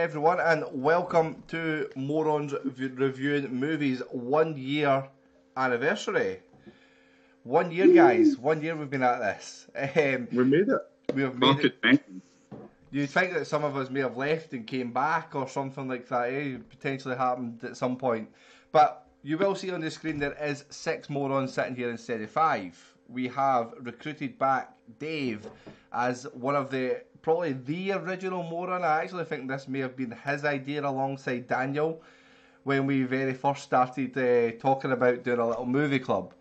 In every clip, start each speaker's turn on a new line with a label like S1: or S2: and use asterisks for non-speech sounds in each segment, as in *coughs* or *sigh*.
S1: everyone, and welcome to Morons Reviewing Movies one year anniversary. One year, guys. One year we've been at this. Um,
S2: we made it.
S1: We have made it. You'd think that some of us may have left and came back or something like that. Eh? Potentially happened at some point. But you will see on the screen there is six morons sitting here instead of five. We have recruited back Dave as one of the probably the original moron. I actually think this may have been his idea alongside Daniel when we very first started uh, talking about doing a little movie club.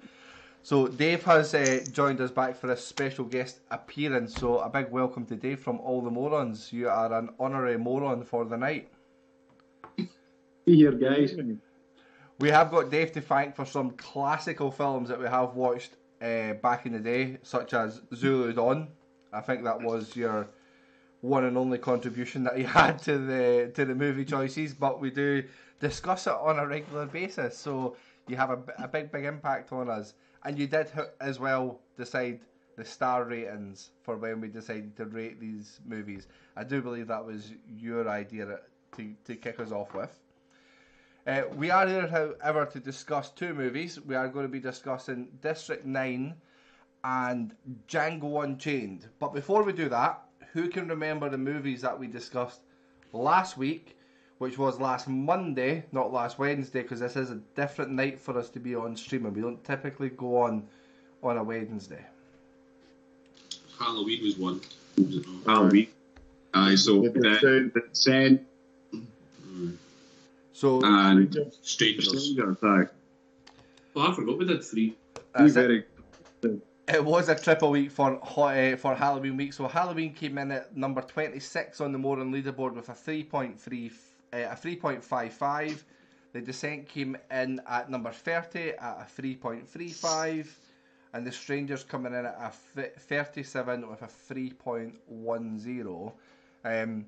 S1: So Dave has uh, joined us back for a special guest appearance. So a big welcome to Dave from All the Morons. You are an honorary moron for the night.
S2: Here, guys.
S1: We have got Dave to thank for some classical films that we have watched uh, back in the day, such as Zulu Dawn. I think that was your one and only contribution that he *laughs* had to the to the movie choices, but we do discuss it on a regular basis. So you have a, a big big impact on us, and you did as well decide the star ratings for when we decided to rate these movies. I do believe that was your idea to, to kick us off with. Uh, we are here, however, to discuss two movies. We are going to be discussing District 9 and Django Unchained. But before we do that, who can remember the movies that we discussed last week, which was last Monday, not last Wednesday, because this is a different night for us to be on streaming. We don't typically go on on a Wednesday.
S3: Halloween was one.
S2: Halloween.
S3: Aye, so
S2: the, the Sen.
S1: So
S3: and Strangers.
S2: Strangers, aye.
S3: Oh, I forgot we did three.
S1: That's it. It was a triple week for uh, for Halloween week. So Halloween came in at number twenty six on the Moron leaderboard with a three point three uh, a three point five five. The Descent came in at number thirty at a three point three five, and the Strangers coming in at a thirty seven with a three point one zero. Um,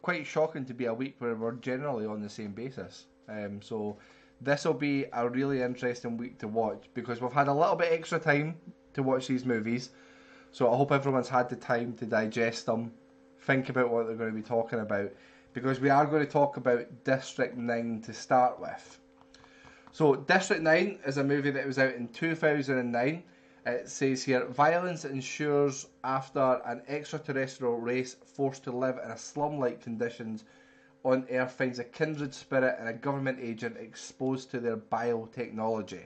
S1: quite shocking to be a week where we're generally on the same basis. Um, so this will be a really interesting week to watch because we've had a little bit extra time to watch these movies. So I hope everyone's had the time to digest them, think about what they're going to be talking about, because we are going to talk about District 9 to start with. So, District 9 is a movie that was out in 2009. It says here violence ensures after an extraterrestrial race forced to live in a slum like conditions on Earth finds a kindred spirit and a government agent exposed to their biotechnology.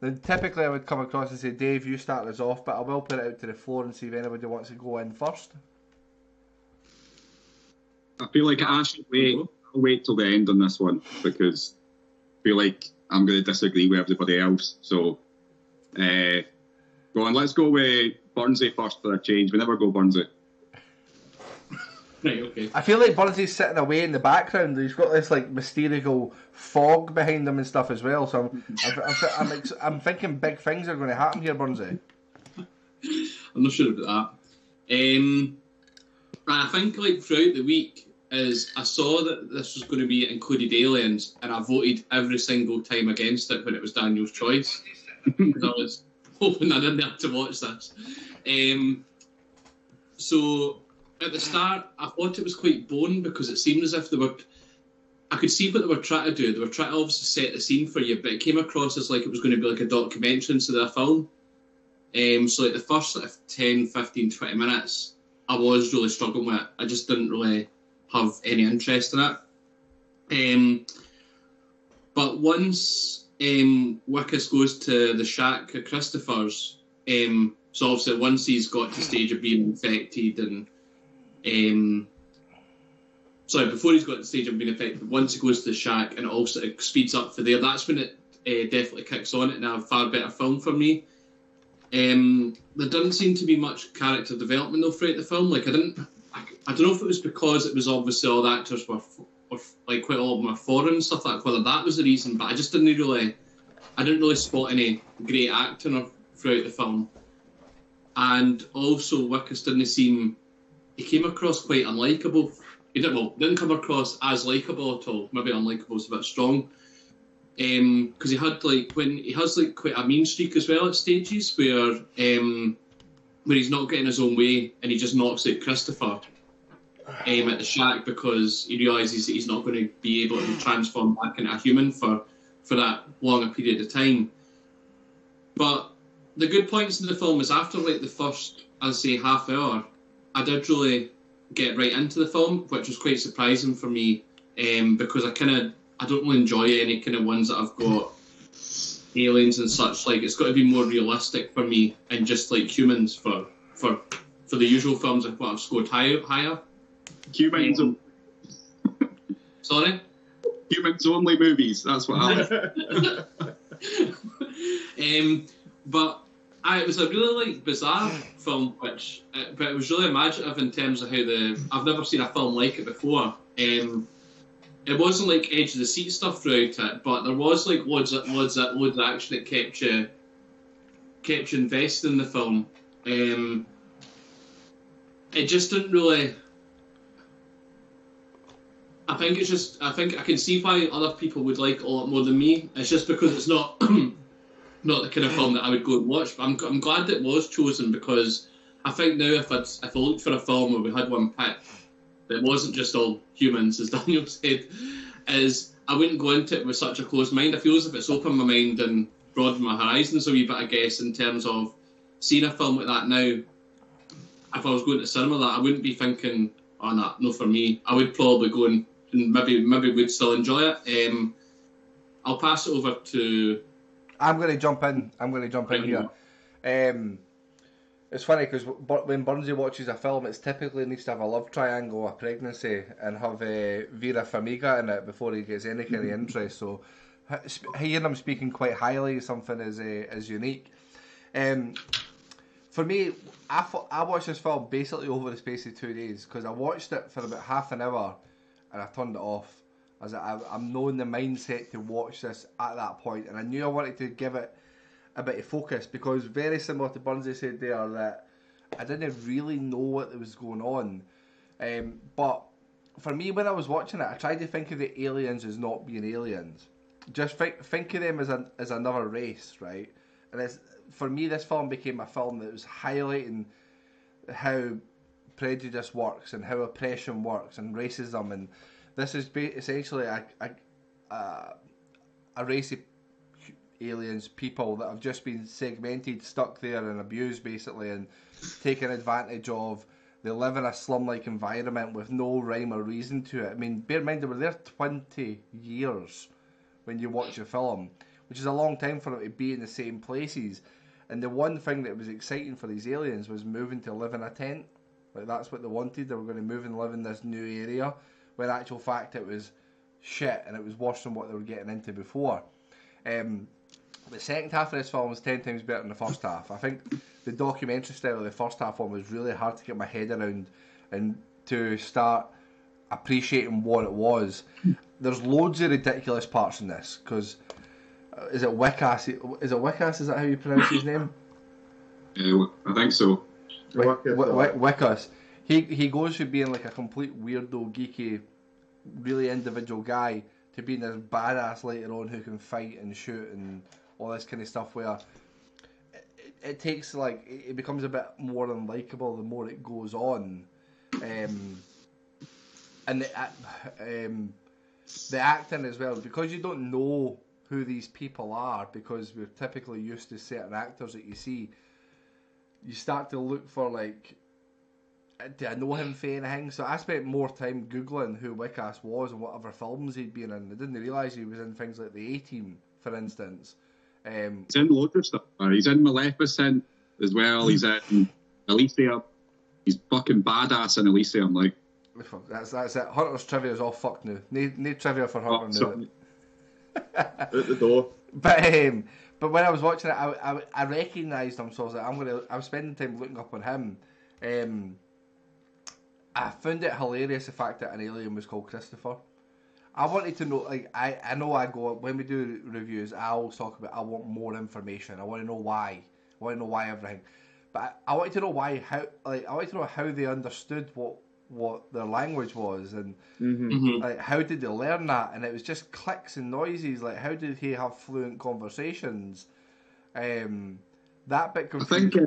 S1: Then typically I would come across and say, Dave, you start us off, but I will put it out to the floor and see if anybody wants to go in first.
S2: I feel like I should wait. I'll wait till the end on this one because I feel like I'm going to disagree with everybody else. So, uh, go on. Let's go with Burnsy first for a change. We never go Burnsy.
S3: Right, okay.
S1: I feel like Burnsy's sitting away in the background. He's got this like mysterious fog behind him and stuff as well. So I'm, I'm, I'm, I'm, ex- I'm thinking big things are going to happen here, Burnsy.
S3: I'm not sure about that. Um, I think like throughout the week is I saw that this was going to be included aliens, and I voted every single time against it when it was Daniel's choice. Because *laughs* I was hoping I didn't have to watch this. Um, so at the start, I thought it was quite boring because it seemed as if they were. I could see what they were trying to do. They were trying to obviously set the scene for you, but it came across as like it was going to be like a documentary instead of a film. Um, so like the first of 10, 15, 20 minutes, I was really struggling with it. I just didn't really have any interest in it. Um, but once um, Wikus goes to the shack at Christopher's, um, so obviously once he's got to stage of being infected and um, sorry, before he's got to the stage of being affected, once he goes to the shack and it also it speeds up for there, that's when it uh, definitely kicks on and a far better film for me. Um, there doesn't seem to be much character development though throughout the film. Like I didn't, I, I don't know if it was because it was obviously all the actors were, were like quite a lot of were foreign stuff like. Whether that was the reason, but I just didn't really, I didn't really spot any great acting throughout the film. And also, Wikus didn't seem he came across quite unlikable. He didn't well, didn't come across as likable at all. Maybe unlikable is a bit strong. Because um, he had like when he has like quite a mean streak as well at stages where um, where he's not getting his own way and he just knocks out Christopher. um, at the shack because he realizes that he's not going to be able to transform back into a human for for that long a period of time. But the good points in the film is after like the first, I'd say, half hour, I did really get right into the film, which was quite surprising for me um, because I kind of I don't really enjoy any kind of ones that I've got aliens and such. Like it's got to be more realistic for me and just like humans for for for the usual films I've, I've scored higher. higher.
S2: Humans,
S3: Um, Sorry.
S2: humans only movies. That's what happened. *laughs*
S3: um, but I, it was a really like bizarre film, which uh, but it was really imaginative in terms of how the I've never seen a film like it before. Um, it wasn't like edge of the seat stuff throughout it, but there was like loads of loads of loads of action that kept you kept you invested in the film. Um, it just didn't really. I think it's just. I think I can see why other people would like it a lot more than me. It's just because it's not *clears throat* not the kind of film that I would go and watch. But I'm, I'm glad it was chosen because I think now if I'd, if I looked for a film where we had one pick that wasn't just all humans, as *laughs* Daniel said, is I wouldn't go into it with such a closed mind. I feel as if it's opened my mind and broadened my horizons a wee bit. I guess in terms of seeing a film like that now. If I was going to cinema, that I wouldn't be thinking, "Oh, no, no for me." I would probably go and, maybe maybe would still enjoy it. Um, I'll pass it over to
S1: I'm going to jump in. I'm going to jump in here. Um, it's funny because when Burnsy watches a film, it's typically needs to have a love triangle, a pregnancy, and have uh, Vera Farmiga in it before he gets any kind of *laughs* interest. So hearing him speaking quite highly something is uh, is unique. Um, for me, I, fo- I watched this film basically over the space of two days because I watched it for about half an hour and I turned it off. As I, I'm knowing the mindset to watch this at that point, and I knew I wanted to give it a bit of focus because very similar to Burnsy said there that I didn't really know what was going on. Um, but for me, when I was watching it, I tried to think of the aliens as not being aliens. Just think think of them as an as another race, right? And it's for me, this film became a film that was highlighting how prejudice works and how oppression works and racism and this is essentially a a, a, a race of aliens, people that have just been segmented, stuck there and abused basically and taken advantage of. They live in a slum-like environment with no rhyme or reason to it. I mean, bear in mind they were there 20 years when you watch the film, which is a long time for them to be in the same places. And the one thing that was exciting for these aliens was moving to live in a tent. Like that's what they wanted. They were going to move and live in this new area. When actual fact it was shit and it was worse than what they were getting into before. Um, the second half of this film was ten times better than the first half. I think the documentary style of the first half one was really hard to get my head around and to start appreciating what it was. There's loads of ridiculous parts in this because is it Wikus? Is it Wikus? Is that how you pronounce his name?
S2: Uh, I think so.
S1: Wick- Wick- Wikus. He he goes from being like a complete weirdo, geeky, really individual guy to being this badass later on who can fight and shoot and all this kind of stuff. Where it, it, takes like it, it becomes a bit more unlikable the more it goes on, um, and the, um, the acting as well because you don't know who these people are because we're typically used to certain actors that you see you start to look for like do I know him for anything? So I spent more time googling who Wikus was and what other films he'd been in. I didn't realise he was in things like the A Team, for instance. Um,
S2: He's in loads of stuff. He's in Maleficent as well. He's in Elysium. He's fucking badass in Elysium. Like,
S1: that's that's it. Hunter's trivia is all fucked now. Need, need trivia for Hunter
S2: oh,
S1: now. *laughs*
S4: Out the door.
S1: But um, but when I was watching it, I, I, I recognised him, so I was like, I'm gonna. I was spending time looking up on him. Um, I found it hilarious the fact that an alien was called Christopher. I wanted to know, like, I, I know I go when we do reviews, I always talk about I want more information. I want to know why. I want to know why everything. But I, I wanted to know why how like I wanted to know how they understood what what their language was and
S4: Mm-hmm.
S3: Mhm.
S1: like how did they learn that and it was just clicks and noises like how did he have fluent conversations um that bit
S2: I
S1: confused
S2: think, uh,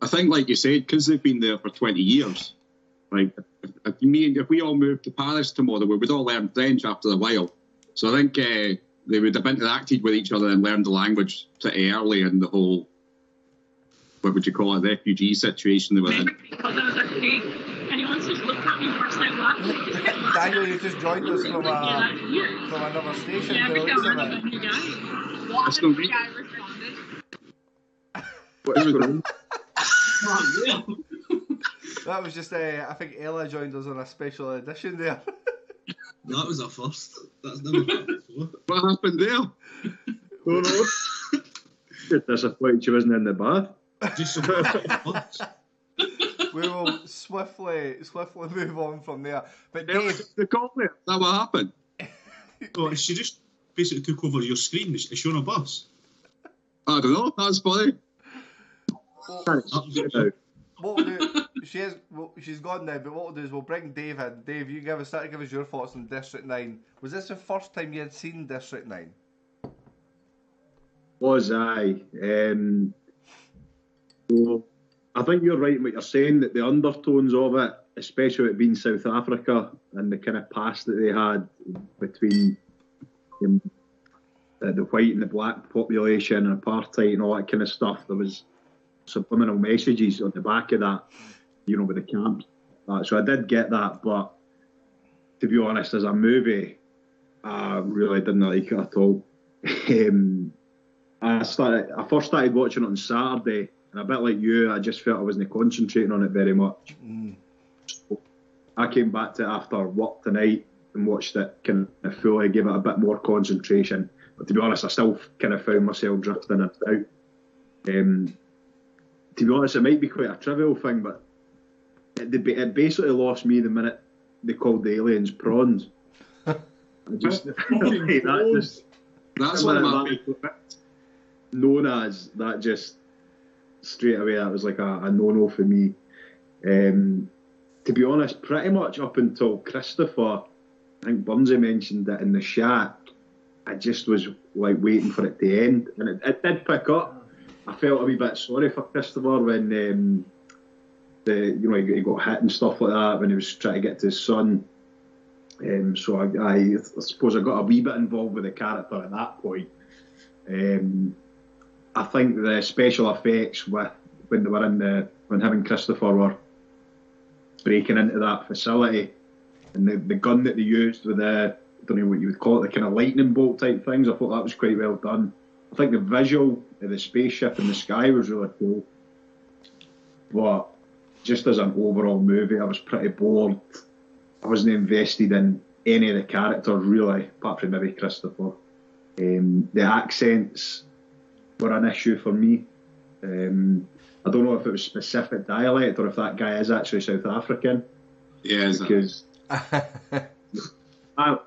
S2: I think, like you said, because they've been there for twenty years, Like, if, if me and if we all moved to Paris tomorrow, we would all learn French after a while. So I think uh, they would have interacted with each other and learned the language pretty early in the whole, what would you call it, refugee situation they were in.
S5: Because I was like, hey, anyone's just looked at me first I left.
S1: Daniel, you just joined us from,
S5: Get
S1: uh, from another station.
S5: Yeah,
S1: by the
S5: because
S1: of
S5: I'm
S1: it.
S5: a new guy.
S6: What
S2: That's
S6: if
S2: no
S6: the guy responded?
S4: What's going on? *laughs*
S1: That was just, uh, I think Ella joined us on a special edition there. *laughs*
S7: That was a first. That's never happened before.
S2: What happened there?
S4: No, no. Just disappointed she wasn't in the bath.
S7: Just some
S1: we will swiftly, swiftly move on from there. But
S2: There
S1: Dave,
S2: was the call there. Is that what happened? *laughs*
S7: Oh, she just basically took over your screen. Is is she on a bus?
S2: I don't know. That's funny.
S1: what,
S4: Now,
S1: what we'll do, she is, well, she's gone now, but what we'll do is we'll bring Dave in. Dave, you give us, start to give us your thoughts on District 9. Was this the first time you had seen District 9?
S4: was I? Um, I think you're right in what you're saying that the undertones of it, especially it being South Africa and the kind of past that they had between um, the, the white and the black population and apartheid and all that kind of stuff, there was subliminal messages on the back of that, you know, with the camps. Uh, so I did get that, but to be honest, as a movie, I really didn't like it at all. *laughs* um, I started. I first started watching it on Saturday, and a bit like you, I just felt I wasn't concentrating on it very much.
S1: Mm.
S4: I came back to it after work tonight and watched it kind of fully, gave it a bit more concentration. But to be honest, I still kind of found myself drifting out. Um, to be honest, it might be quite a trivial thing, but it, it basically lost me the minute they called the aliens prawns. *laughs* I just, *laughs* that just
S2: That's
S4: when
S2: one of my
S4: that- known as that just straight away that was like a, a no no for me. Um, to be honest, pretty much up until Christopher, I think Burnsy mentioned it in the shack. I just was like waiting for it to end, and it, it did pick up. I felt a wee bit sorry for Christopher when um, the you know he, he got hit and stuff like that when he was trying to get to his son. Um, so I, I, suppose I got a wee bit involved with the character at that point. Um, I think the special effects with when they were in the when and Christopher were breaking into that facility and the, the gun that they used with the I don't know what you would call it, the kind of lightning bolt type things. I thought that was quite well done. I think the visual of the spaceship in the sky was really cool. But just as an overall movie, I was pretty bored. I wasn't invested in any of the characters really, apart from maybe Christopher. Um, the accents were an issue for me. Um, I don't know if it was specific dialect or if that guy is actually South African
S2: Yeah,
S4: because *laughs* my,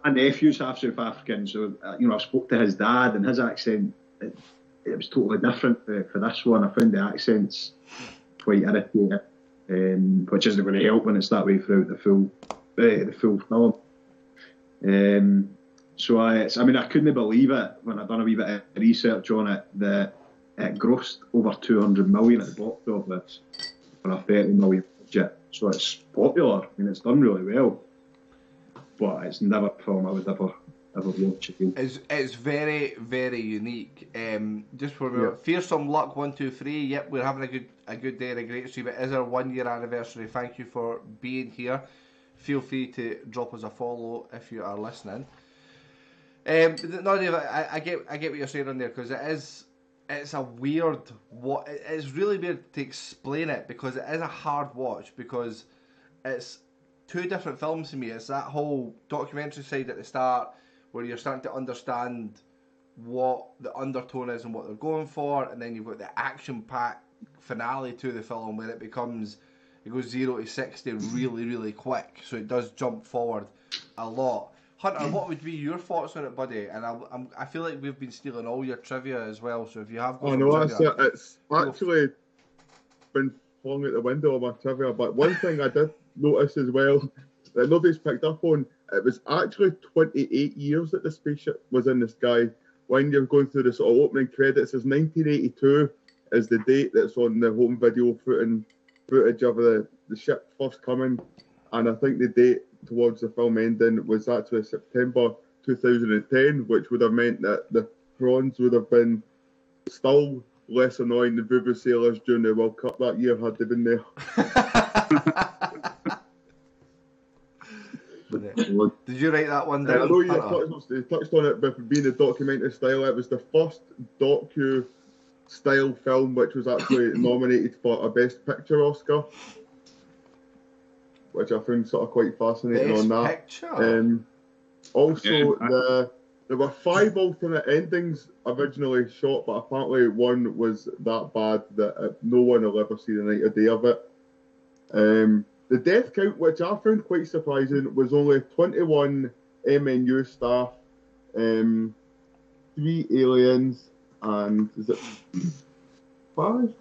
S4: my nephew's half South African, so uh, you know I spoke to his dad and his accent. It, it was totally different for, for this one. I found the accents quite irritating, um, which isn't going to help when it's that way throughout the full uh, the full film. Um, so I, I mean, I couldn't believe it when I done a wee bit of research on it that it grossed over 200 million at the box office for a 30 million budget. So it's popular. I mean, it's done really well, but it's never a film I would ever ever watch again.
S1: It's, it's very, very unique. Um, just for
S4: Yeah.
S1: fearsome luck one two three. Yep, we're having a good a good day and a great stream. It is our one year anniversary. Thank you for being here. Feel free to drop us a follow if you are listening. Um, no, Dave, I, I get I get what you're saying on there because it is it's a weird what it's really weird to explain it because it is a hard watch because it's two different films to me. It's that whole documentary side at the start where you're starting to understand what the undertone is and what they're going for, and then you've got the action packed finale to the film where it becomes it goes zero to sixty really, really quick. So it does jump forward a lot. Hunter, what would be your thoughts on it, buddy? And I, I'm, I feel like we've been stealing all your trivia as well. So if you have got
S4: Oh,
S1: some
S8: know, it's, it's actually been flung out the window of my trivia. But one thing I did notice as well that nobody's picked up on, it was actually 28 years that the spaceship was in the sky. When you're going through the sort of opening credits, it's 1982 is the date that's on the home video footing, footage of the, the ship first coming and I think the date towards the film ending was actually September 2010, which would have meant that the prawns would have been still less annoying than sailors during the World Cup that year had they been there. *laughs*
S1: Did you write that one
S8: Uh, I
S1: down?
S8: know you touched, you touched on it but being a documentary style. It was the first docu style film which was actually *coughs* nominated for a Best Picture Oscar, which I found sort of quite fascinating
S1: Best
S8: on that.
S1: picture.
S8: Um, also,
S2: Yeah.
S8: the there were five alternate endings originally shot, but apparently one was that bad that uh, no one will ever see the night of day of it. Um, the death count, which I found quite surprising, was only 21 MNU staff, um, three aliens, and is it five?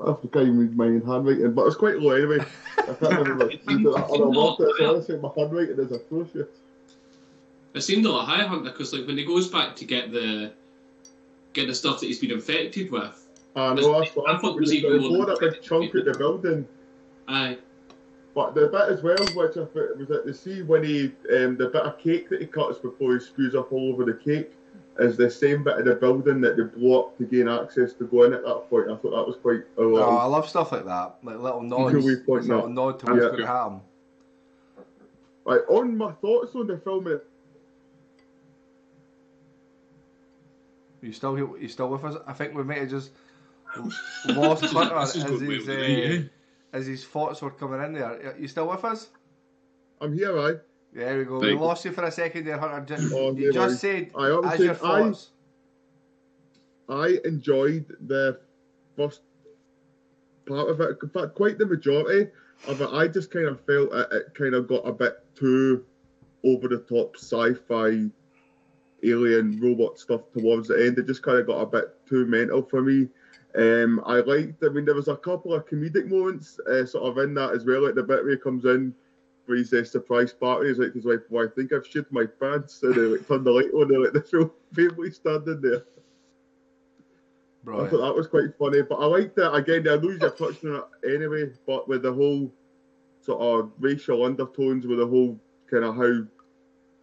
S8: I can't even read my own handwriting, but it's quite low anyway. I can't *laughs* remember.
S3: I think- I think
S8: on a
S3: not,
S8: water, so honestly, my handwriting is atrocious.
S3: It seemed a lot higher, Hunter, because like when he goes back to get the get the stuff that he's been infected with,
S8: I know,
S3: I
S8: I
S3: thought it was even more
S8: a big chunk of the building.
S3: Aye,
S8: But the bit as well, which I thought was that the see when he um, the bit of cake that he cuts before he screws up all over the cake is the same bit of the building that they blow up to gain access to go in at that point. I thought that was quite a
S1: Oh. I love stuff like that, like little nods,
S8: Cool wee point,
S1: little
S8: that.
S1: nod to what's
S8: Yeah.
S1: going to happen.
S8: Right, on my thoughts on the film, uh,
S1: You still here- you still with us? I think we might have just lost *laughs* Hunter
S7: This is
S1: as
S7: going
S1: his
S7: well, right,
S1: as his thoughts were coming in there. You still with us?
S8: I'm here, right?
S1: There we go. We
S2: Right.
S1: lost you for a second there, Hunter. Ju-
S8: Oh,
S1: you
S8: no
S1: just
S8: worries.
S1: said
S8: I
S1: as your
S8: saying, I-
S1: thoughts.
S8: I enjoyed the first part of it. In fact, quite the majority of it. I just kind of felt it, it kind of got a bit too over the top sci-fi alien robot stuff towards the end. It just kind of got a bit too mental for me. Um, I liked. I mean, there was a couple of comedic moments uh, sort of in that as well. Like the bit where he comes in. Where he's a surprise party, he's like his wife, well, I think I've shit my pants, and they like turn the light on, and like the full family standing there. I thought that was quite funny, but I liked that again. I know you're touching on it anyway, but with the whole sort of racial undertones, with the whole kind of how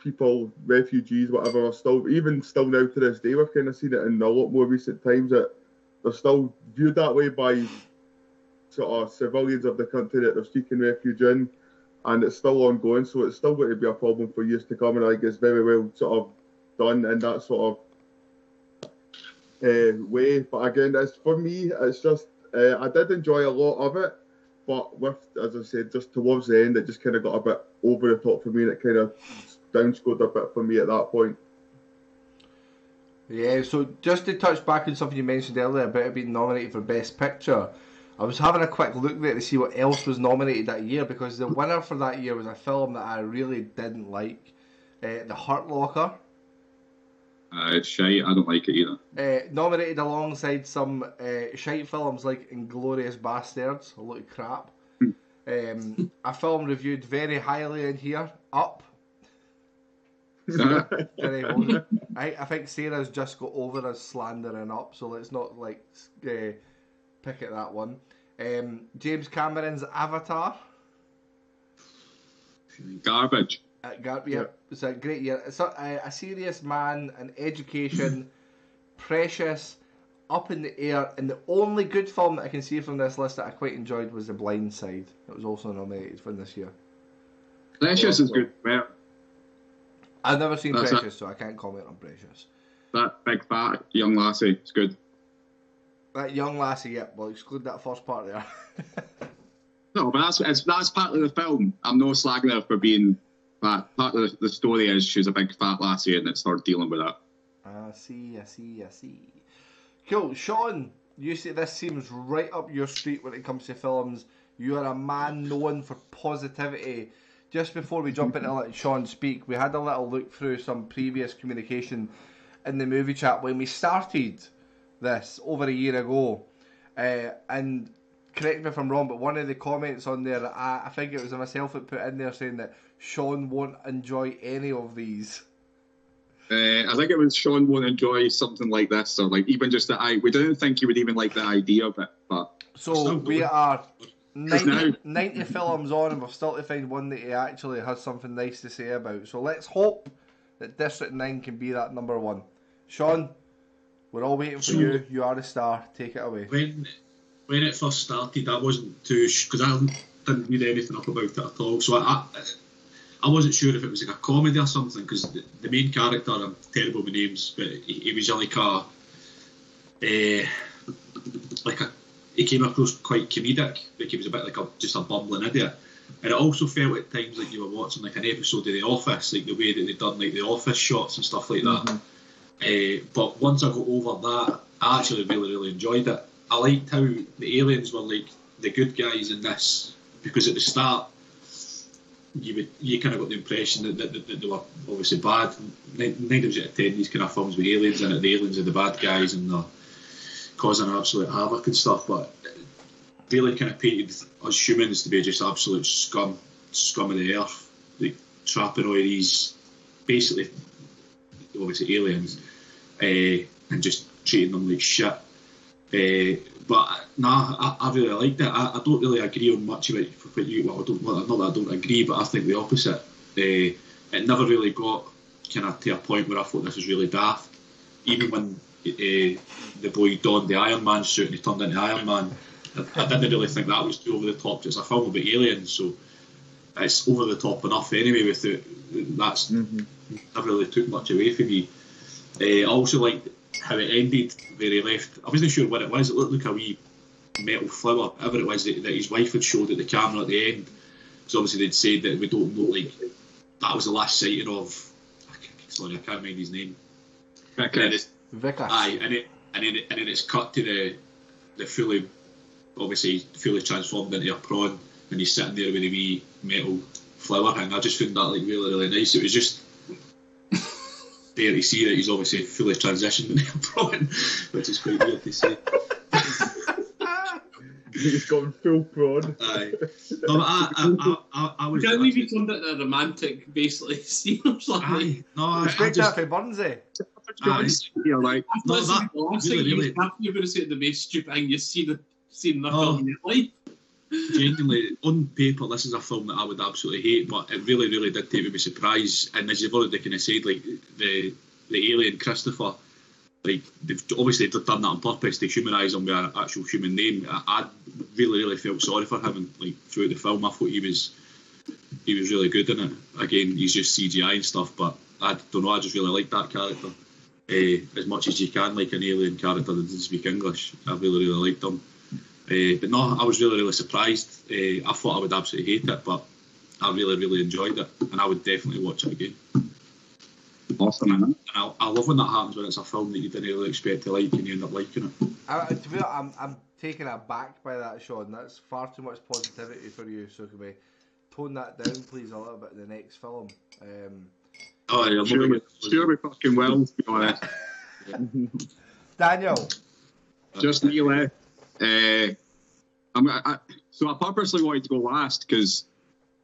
S8: people, refugees, whatever, are still even still now to this day. We've kind of seen it in a lot more recent times that they're still viewed that way by sort of civilians of the country that they're seeking refuge in, and it's still ongoing. So it's still going to be a problem for years to come, and I it's very well sort of done in that sort of uh, way. But again, it's for me, it's just uh, I did enjoy a lot of it, but with as I said, just towards the end, it just kind of got a bit over the top for me, and it kind of downscored a bit for me at that point.
S1: Yeah, so just to touch back on something you mentioned earlier about it being nominated for Best Picture, I was having a quick look there to see what else was nominated that year because the winner for that year was a film that I really didn't like, uh, The Hurt Locker,
S2: Uh, it's shite. I don't like it either.
S1: uh, nominated alongside some uh, shite films like Inglourious Basterds, a lot of crap. Um, a film reviewed very highly in here, Up. *laughs* Very low. *laughs* I, I think Sarah's just got over us slandering up, so let's not like uh, pick at that one. Um, James Cameron's Avatar.
S2: Garbage.
S1: Uh, Gar- yeah, it's a great year. It's a, a serious man, an education, *laughs* precious, up in the air, and the only good film that I can see from this list that I quite enjoyed was The Blind Side. It was also nominated for this year.
S2: Precious is good. Well,
S1: I've never seen
S2: That's
S1: Precious, so I can't comment on Precious.
S2: that big fat young lassie, it's good.
S1: That young lassie, yep, we'll exclude that first part there. *laughs*
S2: No, but that's it's, that's part of the film. I'm no slagging her for being fat. Part of the, the story is she's a big fat lassie and it's her dealing with that.
S1: I see, I see, I see. Cool, Sean. You see, this seems right up your street when it comes to films. You are a man known for positivity just before we jump into let Sean speak, we had a little look through some previous communication in the movie chat when we started this over a year ago. Uh, and correct me if I'm wrong, but one of the comments on there, I, I think it was myself that put in there saying that Sean won't enjoy any of these.
S2: Uh, I think it was Sean won't enjoy something like this, or like even just the I. We didn't think he would even like the idea of it, but
S1: so we are 90,
S2: now...
S1: 90 films on, and we've still to find one that he actually has something nice to say about. So let's hope that District 9 can be that number one. Sean, we're all waiting for
S7: so,
S1: you. You are a star. Take it away.
S7: When, when it first started, I wasn't too because I didn't read anything up about it at all. So I, I, I wasn't sure if it was like a comedy or something because the, the, main character, I'm terrible with names, but he, he was eh, like a, uh, like a he came across quite comedic. Like he was a bit like a just a bumbling idiot. And it also felt at times like you were watching like an episode of The Office, like the way that they'd done like the Office shots and stuff like that. Uh, but once I got over that, I actually really, really enjoyed it. I liked how the aliens were like the good guys in this because at the start you would you kind of got the impression that, that, that they were obviously bad. Nine, times out of ten, these kind of films with aliens in it, the aliens are the bad guys and they're causing absolute havoc and stuff. But really kind of painted us humans to be just absolute scum, scum of the earth, like trapping all these basically obviously aliens uh, and just treating them like shit. Uh, but nah, I, I really liked it. I, I don't really agree on much of. What you, well, I don't, well, not that I don't agree, but I think the opposite. Uh, it never really got kind of to a point where I thought this was really daft. Even when the boy donned the Iron Man suit and he turned into Iron Man, I, I didn't really think that was too over the top. It's a film about aliens, so it's over the top enough anyway. With it, that's never really took much away from me. Uh, I also liked how it ended, where he left. I wasn't sure what it was. It looked like a wee metal flower, whatever it was that, that his wife had showed at the camera at the end. Because obviously they'd said that we don't know, like, that was the last sighting of. Sorry, I can't mind his name. And then it's,
S1: Vickers.
S7: aye, and it and then, and then it's cut to the the fully, obviously fully transformed into a prawn, and he's sitting there with a wee metal flower thing. I just found that like really really nice. It was just *laughs* there to see that he's obviously fully transitioned into a prawn, *laughs* which is quite weird to see.
S8: He's gone full prawn.
S7: Aye. No, I, I, I, I, I was.
S3: Can't we be turned into a romantic, basically, *laughs* scene or something?
S7: Aye, no, I, I just.
S1: that for Burnsy.
S7: Aye.
S2: Yeah, like
S3: I
S7: No, that-
S3: the last
S7: really,
S3: thing you
S7: really-
S3: was you're going to say the most stupid thing you've seen, seen in a
S7: Oh.
S3: film in your life.
S7: genuinely, on paper, this is a film that I would absolutely hate, but it really, really did take me by surprise. And as you've already kind of said, like the the alien Christopher, like they've obviously done that on purpose to humanise him with an actual human name. I, I really, really felt sorry for him, and like throughout the film, I thought he was he was really good in it. Again, he's just CGI and stuff, but I don't know. I just really like that character. Uh, as much as you can like an alien character that doesn't speak English, I really, really liked him. Uh, but no, I was really, really surprised. Uh, I thought I would absolutely hate it, but I really, really enjoyed it, and I would definitely watch it again.
S2: Awesome, man.
S7: And I, I love when that happens when it's a film that you didn't really expect to like and you end up liking it.
S1: I, to be honest, I'm, I'm taken aback by that, Sean. That's far too much positivity for you. So can we tone that down, please, a little bit in the next film? Um,
S7: Oh, yeah,
S2: Sure, we, sure we fucking will, to be honest. *laughs*
S1: Daniel,
S2: Just Neil, uh, I'm, I, I- so I purposely wanted to go last because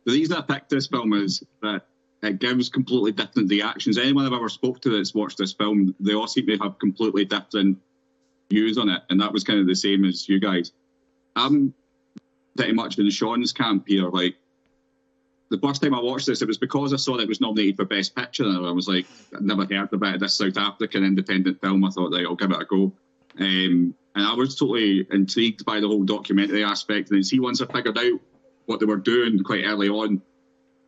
S2: the reason I picked this film is that it gives completely different reactions. Anyone I've ever spoke to that's watched this film, they all seem to have completely different views on it, and that was kind of the same as you guys. I'm pretty much in Sean's camp here. Like the first time I watched this, it was because I saw that it was nominated for Best Picture, and I was like, I'd never heard about this South African independent film. I thought, right, I'll give it a go. Um, and I was totally intrigued by the whole documentary aspect. And then see, once I figured out what they were doing quite early on,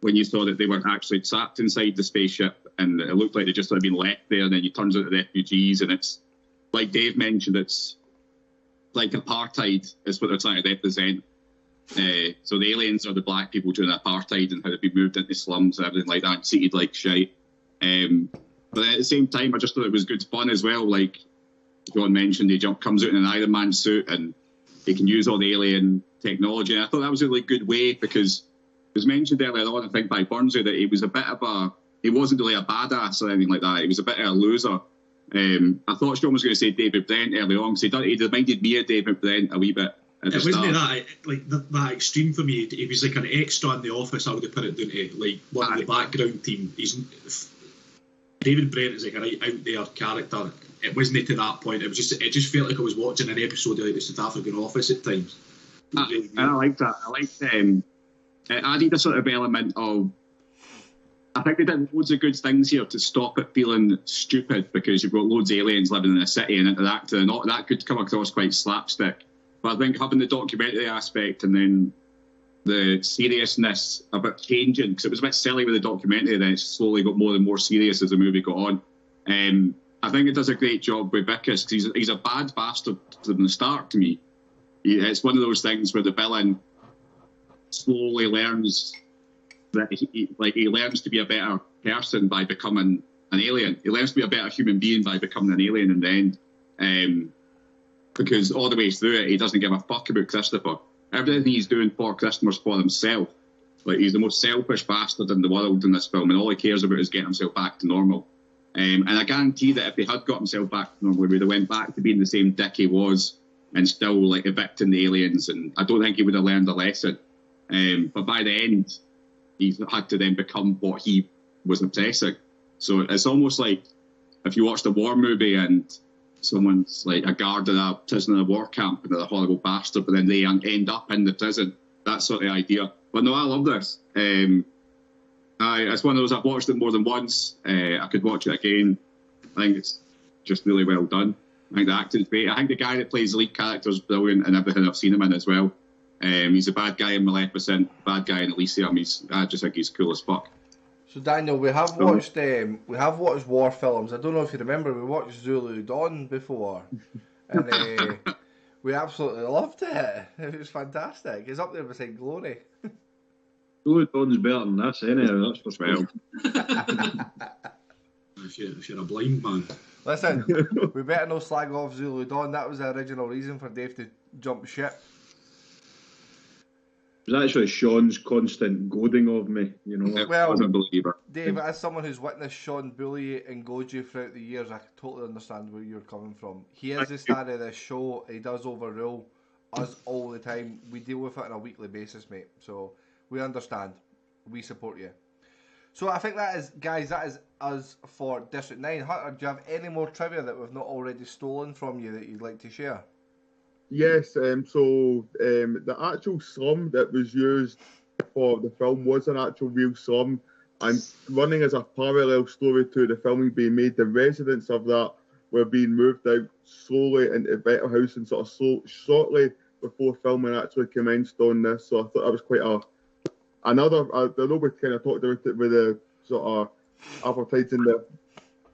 S2: when you saw that they were actually trapped inside the spaceship, and it looked like they just had been left there, and then you turns out the refugees, and it's like Dave mentioned, it's like apartheid is what they're trying to represent. Uh, so the aliens are the black people during apartheid and how they've been moved into slums and everything like that, and treated like shite. Um, but at the same time, I just thought it was good fun as well. Like John mentioned, he jump comes out in an Iron Man suit and he can use all the alien technology. And I thought that was a really good way because it was mentioned earlier on, I think by Burnsy, that he was a bit of a he wasn't really a badass or anything like that. He was a bit of a loser. Um, I thought Sean was going to say David Brent early on because he, done- he reminded me of David Brent a wee bit.
S7: It wasn't
S2: start.
S7: that like that, that extreme for me. He was like an extra in the office. I would have put it down to like one of the background team. He's David Brent is like a right out there character. It wasn't to that point. It was just it just felt like I was watching an episode of like the South African Office at times.
S2: I, I like that. I like um, it added a sort of element of. I think they did loads of good things here to stop it feeling stupid because you've got loads of aliens living in a city and interacting, and all, that could come across quite slapstick. But I think having the documentary aspect and then the seriousness of it changing because it was a bit silly with the documentary, then it slowly got more and more serious as the movie got on. Um, I think it does a great job with Vickers because he's, he's a bad bastard from the start to me. It's one of those things where the villain slowly learns that he like he learns to be a better person by becoming an alien. He learns to be a better human being by becoming an alien in the end. Um, because all the way through it, he doesn't give a fuck about Christopher. Everything he's doing for Christopher's for himself. Like he's the most selfish bastard in the world in this film, and all he cares about is getting himself back to normal. Um, and I guarantee that if he had got himself back to normal, he would have went back to being the same dick he was, and still like evicting the aliens. And I don't think he would have learned a lesson. Um, but by the end, he's had to then become what he was obsessing. So it's almost like if you watched a war movie and someone's like a guard in a prisoner of war camp and they're a horrible bastard, but then they end up in the prison. That sort of idea. But no, I love this. Um, I, it's one of those I've watched it more than once. Uh, I could watch it again. I think it's just really well done. I think the acting's great. I think the guy that plays the lead character is brilliant and everything I've seen him in as well. Um, he's a bad guy in Maleficent, bad guy in Elysium. He's, I just think he's cool as fuck.
S1: So Daniel, we have watched um, we have watched war films. I don't know if you remember, we watched Zulu Dawn before, and uh, *laughs* we absolutely loved it. It was fantastic. It's up there beside Glory.
S4: Zulu Dawn's better than this, anyhow. That's for
S2: Well,
S7: If you're, if you're a blind man.
S1: Listen, *laughs* we better no slag off Zulu Dawn. That was the original reason for Dave to jump ship.
S4: It was actually Sean's constant goading of me, you know.
S2: it
S1: Well-
S2: was a believer.
S1: Dave, as someone who's witnessed Sean bully and goad you throughout the years, I totally understand where you're coming from. He is the star of this show. He does overrule us all the time. We deal with it on a weekly basis, mate. So we understand. We support you. So I think that is, guys, that is us for District 9. Hunter, do you have any more trivia that we've not already stolen from you that you'd like to share?
S8: Yes, um, so um, the actual slum that was used for the film was an actual real slum, and running as a parallel story to the filming being made, the residents of that were being moved out slowly into better house and sort of shortly before filming actually commenced on this. So I thought that was quite a another. I know we kind of talked about it with the sort of advertising the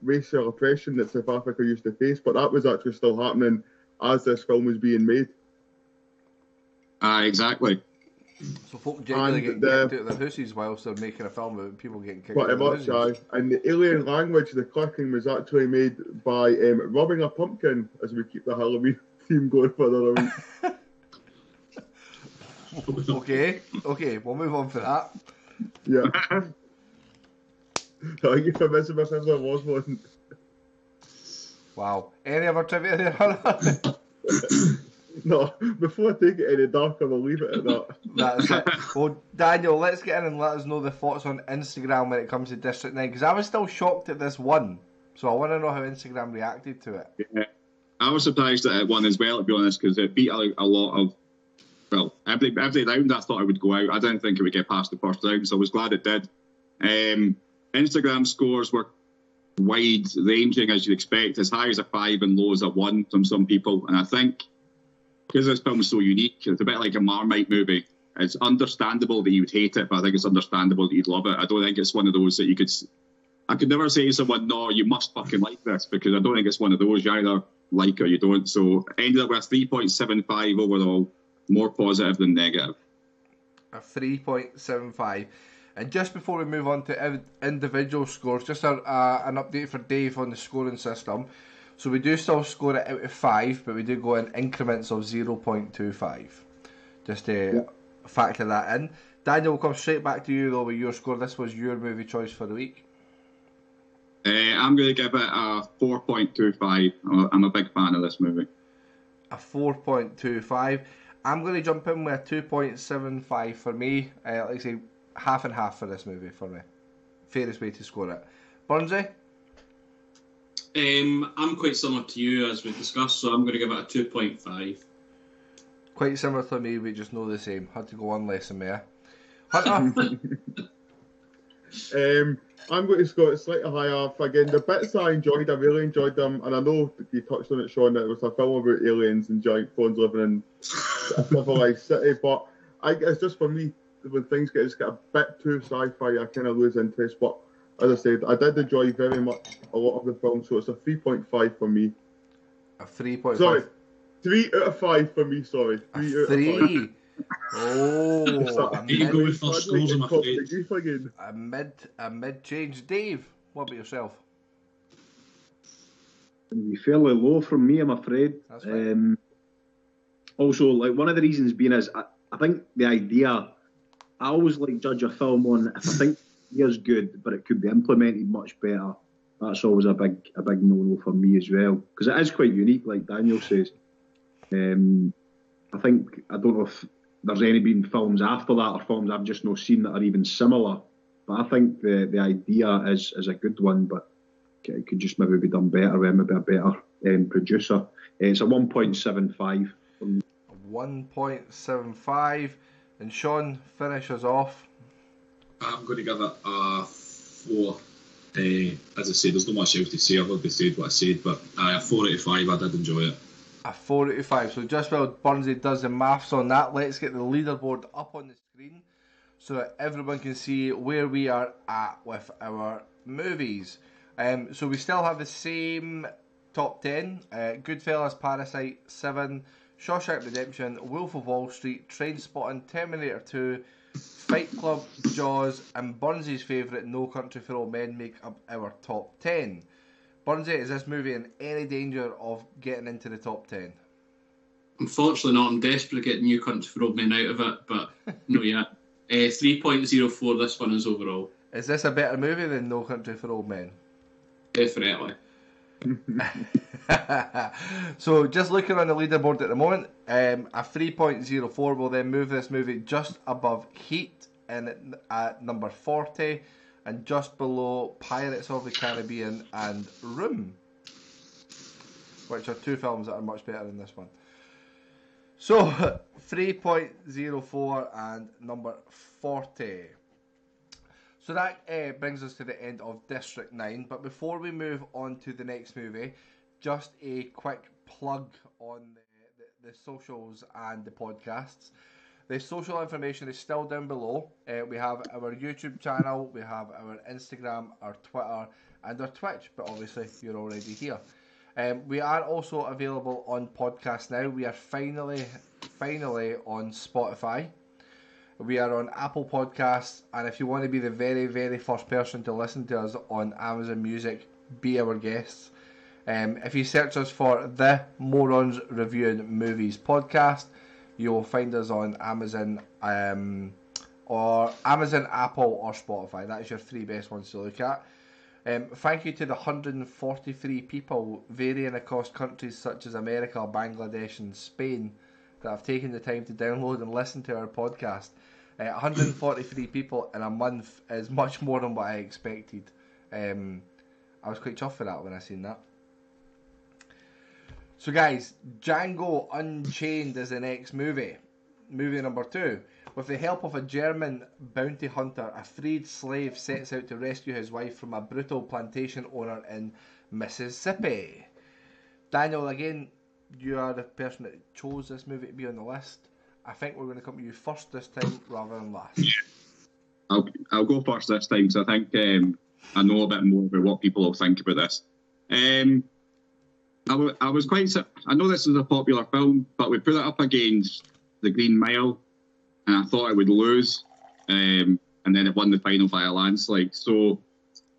S8: racial oppression that South Africa used to face, but that was actually still happening as this film was being made.
S2: Ah, exactly.
S1: So folk generally
S8: And
S1: get
S8: the-
S1: kicked out of their houses whilst they're making a film about people getting kicked
S8: Pretty
S1: out of their
S8: much,
S1: houses.
S8: aye. And the alien language, the clicking was actually made by um, rubbing a pumpkin as we keep the Halloween *laughs* theme going for another week. *laughs* *laughs*
S1: Okay, okay, we'll move on for that.
S8: Yeah. Thank you for missing my sense of was one.
S1: Wow. Any other trivia there, Hunter? *laughs*
S8: No, before I take it any darker, I'll leave it at that. *laughs*
S1: That's it. Well, Daniel, let's get in and let us know the thoughts on Instagram when it comes to District 9, because I was still shocked at this one. So I want to know how Instagram reacted to it.
S2: Yeah. I was surprised that it won as well, to be honest, because it beat a, a lot of. Well, every every round I thought it would go out. I didn't think it would get past the first round, so I was glad it did. Um, Instagram scores were wide ranging, as you'd expect, as high as a five and low as a one from some people. And I think because this film is so unique, it's a bit like a Marmite movie. It's understandable that you would hate it, but I think it's understandable that you'd love it. I don't think it's one of those that you could. I could never say to someone, no, you must fucking like this, because I don't think it's one of those. You either like or you don't. So ended up with a 3.75 overall, more positive than negative.
S1: A 3.75. And just before we move on to individual scores, just a, uh, an update for Dave on the scoring system. So we do still score it out of 5, but we do go in increments of 0.25. Just to factor that in. Daniel, we'll come straight back to you though with your score. This was your movie choice for the week.
S2: Uh, I'm going to give it a 4.25. I'm a- I'm a big fan of this movie.
S1: a 4.25. I'm going to jump in with a 2.75 for me. Uh, like I say, half and half for this movie for me. Fairest way to score it. Burnsy?
S3: Um, I'm quite similar to you as we discussed, so I'm going to give it a 2.5.
S1: Quite similar to me, we just know the same. Had to go one lesson there. Hunter, *laughs*
S8: Um, I'm going to score it slightly higher. Again, the bits I enjoyed, I really enjoyed them, and I know you touched on it, Sean. That it was a film about aliens and giant phones living in a civilized city. But I guess just for me, when things get just get a bit too sci-fi, I kind of lose interest. But as I said, I did enjoy very much a lot of the film, so it's a 3.5 for me.
S1: a three point
S8: Sorry,
S1: five.
S8: three out of five for me. Sorry,
S1: A
S8: three out of five.
S1: three. Oh, a
S7: Here you go
S1: mid,
S7: with first
S8: I'd
S7: scores, I'm
S8: to cop
S7: afraid.
S8: again.
S1: a mid, a mid change. Dave, what about yourself?
S4: It'd be fairly low from me, I'm afraid.
S1: That's.
S4: Um, also, like one of the reasons being is I, I think the idea. I always like judge a film on if I think the idea's good, but it could be implemented much better. That's always a big a big no no for me as well because it is quite unique, like Daniel says. Um, I think I don't know if there's any been films after that or films I've just not seen that are even similar. But I think the the idea is is a good one, but it could just maybe be done better with maybe a better um, producer. Uh, it's a 1.75.
S1: One point seven five. And Sean finishes off.
S7: I'm going to give it a four. Uh, as I said, there's not much else to say. I've already said what I said, but uh, a four out of five. I did enjoy it.
S1: A four out of five. So just while Burnsy does the maths on that, let's get the leaderboard up on the screen so that everyone can see where we are at with our movies. Um, so we still have the same top ten: uh, Goodfellas, Parasite, Seven, Shawshank Redemption, Wolf of Wall Street, Trainspotting, Terminator Two, Fight Club, Jaws, and Burnsy's favourite No Country for Old Men make up our top ten. Burnsy, is this movie in any danger of getting into the top ten?
S3: Unfortunately, not. I'm desperate to get New Country for Old Men out of it, but no yet. Uh, *laughs* 3.04 this one is overall.
S1: Is this a better movie than No Country for Old Men?
S3: Definitely. *laughs* *laughs*
S1: so just looking on the leaderboard at the moment, um, a 3.04 will then move this movie just above Heat and at number 40 and just below Pirates of the Caribbean and Room, which are two films that are much better than this one. So *laughs* 3.04 and number 40. So that uh, brings us to the end of District 9. But before we move on to the next movie, just a quick plug on the, the, the socials and the podcasts. The social information is still down below. Uh, we have our YouTube channel, we have our Instagram, our Twitter, and our Twitch. But obviously, you're already here. Um, we are also available on podcast now. We are finally, finally on Spotify. We are on Apple Podcasts, and if you want to be the very, very first person to listen to us on Amazon Music, be our guests. Um, if you search us for the Morons Reviewing Movies podcast, you will find us on Amazon, um, or Amazon, Apple, or Spotify. That is your three best ones to look at. Um, thank you to the 143 people varying across countries such as America, Bangladesh, and Spain that have taken the time to download and listen to our podcast. Uh, 143 *coughs* people in a month is much more than what I expected. Um, I was quite chuffed for that when I seen that. So, guys, Django Unchained is the next movie. Movie number two. With the help of a German bounty hunter, a freed slave sets out to rescue his wife from a brutal plantation owner in Mississippi. Daniel, again, you are the person that chose this movie to be on the list. I think we're going to come to you first this time rather than last. Yeah.
S2: I'll I'll go first this time because I think um, I know a bit more about what people will think about this. Um, I, I was quite. I know this is a popular film, but we put it up against The Green Mile, and I thought it would lose, um, and then it won the final by a landslide. So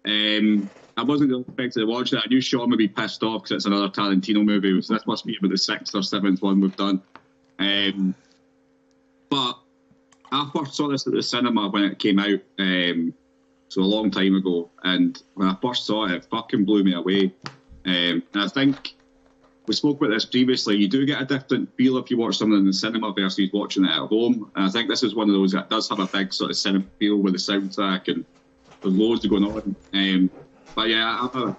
S2: um, I wasn't expected to watch it. I knew Sean would be pissed off because it's another Tarantino movie. So this must be about the sixth or seventh one we've done. Um, but I first saw this at the cinema when it came out, um, so a long time ago. And when I first saw it, it fucking blew me away. Um, and I think we spoke about this previously. You do get a different feel if you watch something in the cinema versus watching it at home. And I think this is one of those that does have a big sort of cinema feel with the soundtrack and there's loads going on. Um, but yeah,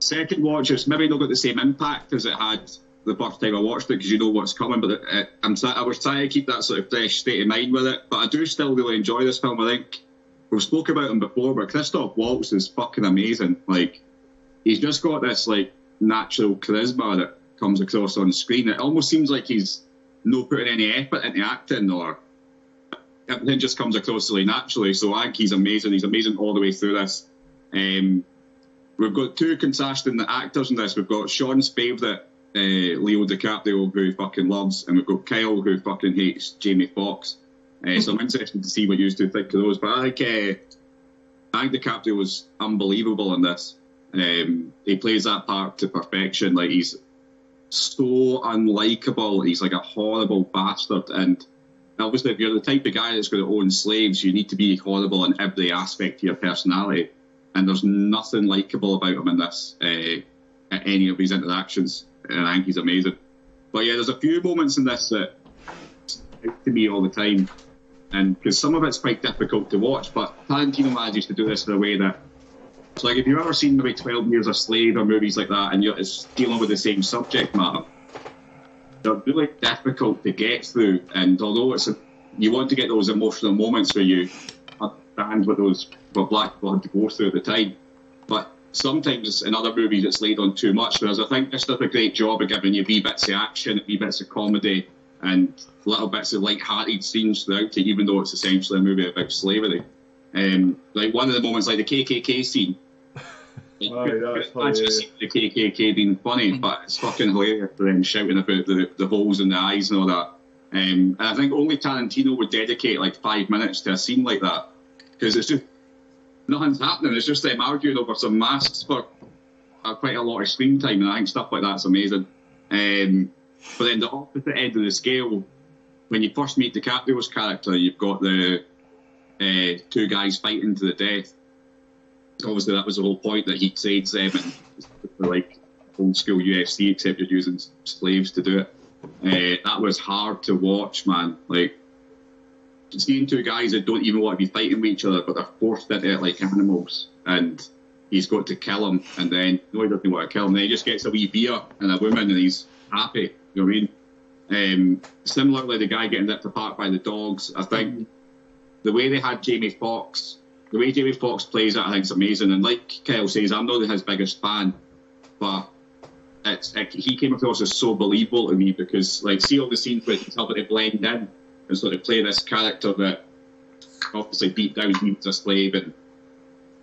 S2: second watch. It's maybe not got the same impact as it had the first time I watched it because you know what's coming. But uh, I'm I was trying to keep that sort of fresh state of mind with it. But I do still really enjoy this film. I think we've spoke about him before, but Christoph Waltz is fucking amazing. Like he's just got this like natural charisma that comes across on screen. It almost seems like he's no putting any effort into acting or everything just comes across really naturally. So I think he's amazing. He's amazing all the way through this. Um, we've got two contrasting actors in this. We've got Sean's favourite uh, Leo DiCaprio, who fucking loves, and we've got Kyle, who fucking hates Jamie Foxx. Uh, so I'm interested to see what you two think of those. But I think, uh, I think DiCaprio was unbelievable in this. Um, he plays that part to perfection. Like he's so unlikable. He's like a horrible bastard. And obviously, if you're the type of guy that's going to own slaves, you need to be horrible in every aspect of your personality. And there's nothing likable about him in this, uh, any of his interactions. And I think he's amazing. But yeah, there's a few moments in this that stick to me all the time. And because some of it's quite difficult to watch, but Tarantino manages to do this in a way that so, like, if you've ever seen maybe 12 Years a Slave or movies like that, and you're it's dealing with the same subject matter, they're really difficult to get through. And although it's a, you want to get those emotional moments where you understand what those what black people had to go through at the time, but sometimes in other movies it's laid on too much. Whereas I think this does a great job of giving you wee bits of action, wee bits of comedy, and little bits of light-hearted scenes throughout it, even though it's essentially a movie about slavery. Um, like one of the moments, like the KKK scene. *laughs*
S8: Aye, that's
S2: I just see the KKK being funny, but it's fucking hilarious for them shouting about the, the holes in the eyes and all that. Um, and I think only Tarantino would dedicate like five minutes to a scene like that because it's just nothing's happening. It's just them arguing over some masks for uh, quite a lot of screen time, and I think stuff like that's amazing. Um, but then the opposite end of the scale, when you first meet DiCaprio's character, you've got the uh, two guys fighting to the death. Obviously, that was the whole point that he trades them and like old school UFC, except you're using slaves to do it. Uh, that was hard to watch, man. Like seeing two guys that don't even want to be fighting with each other, but they're forced into it like animals, and he's got to kill him, and then no, he doesn't want to kill him. Then he just gets a wee beer and a woman, and he's happy. You know what I mean? Um, similarly, the guy getting ripped apart by the dogs. I think the way they had Jamie Foxx, the way Jamie Foxx plays it, I think is amazing. And like Kyle says, I'm not his biggest fan, but it's it, he came across as so believable to me because, like, see all the scenes where he's helping to blend in and sort of play this character that obviously deep down he was a slave and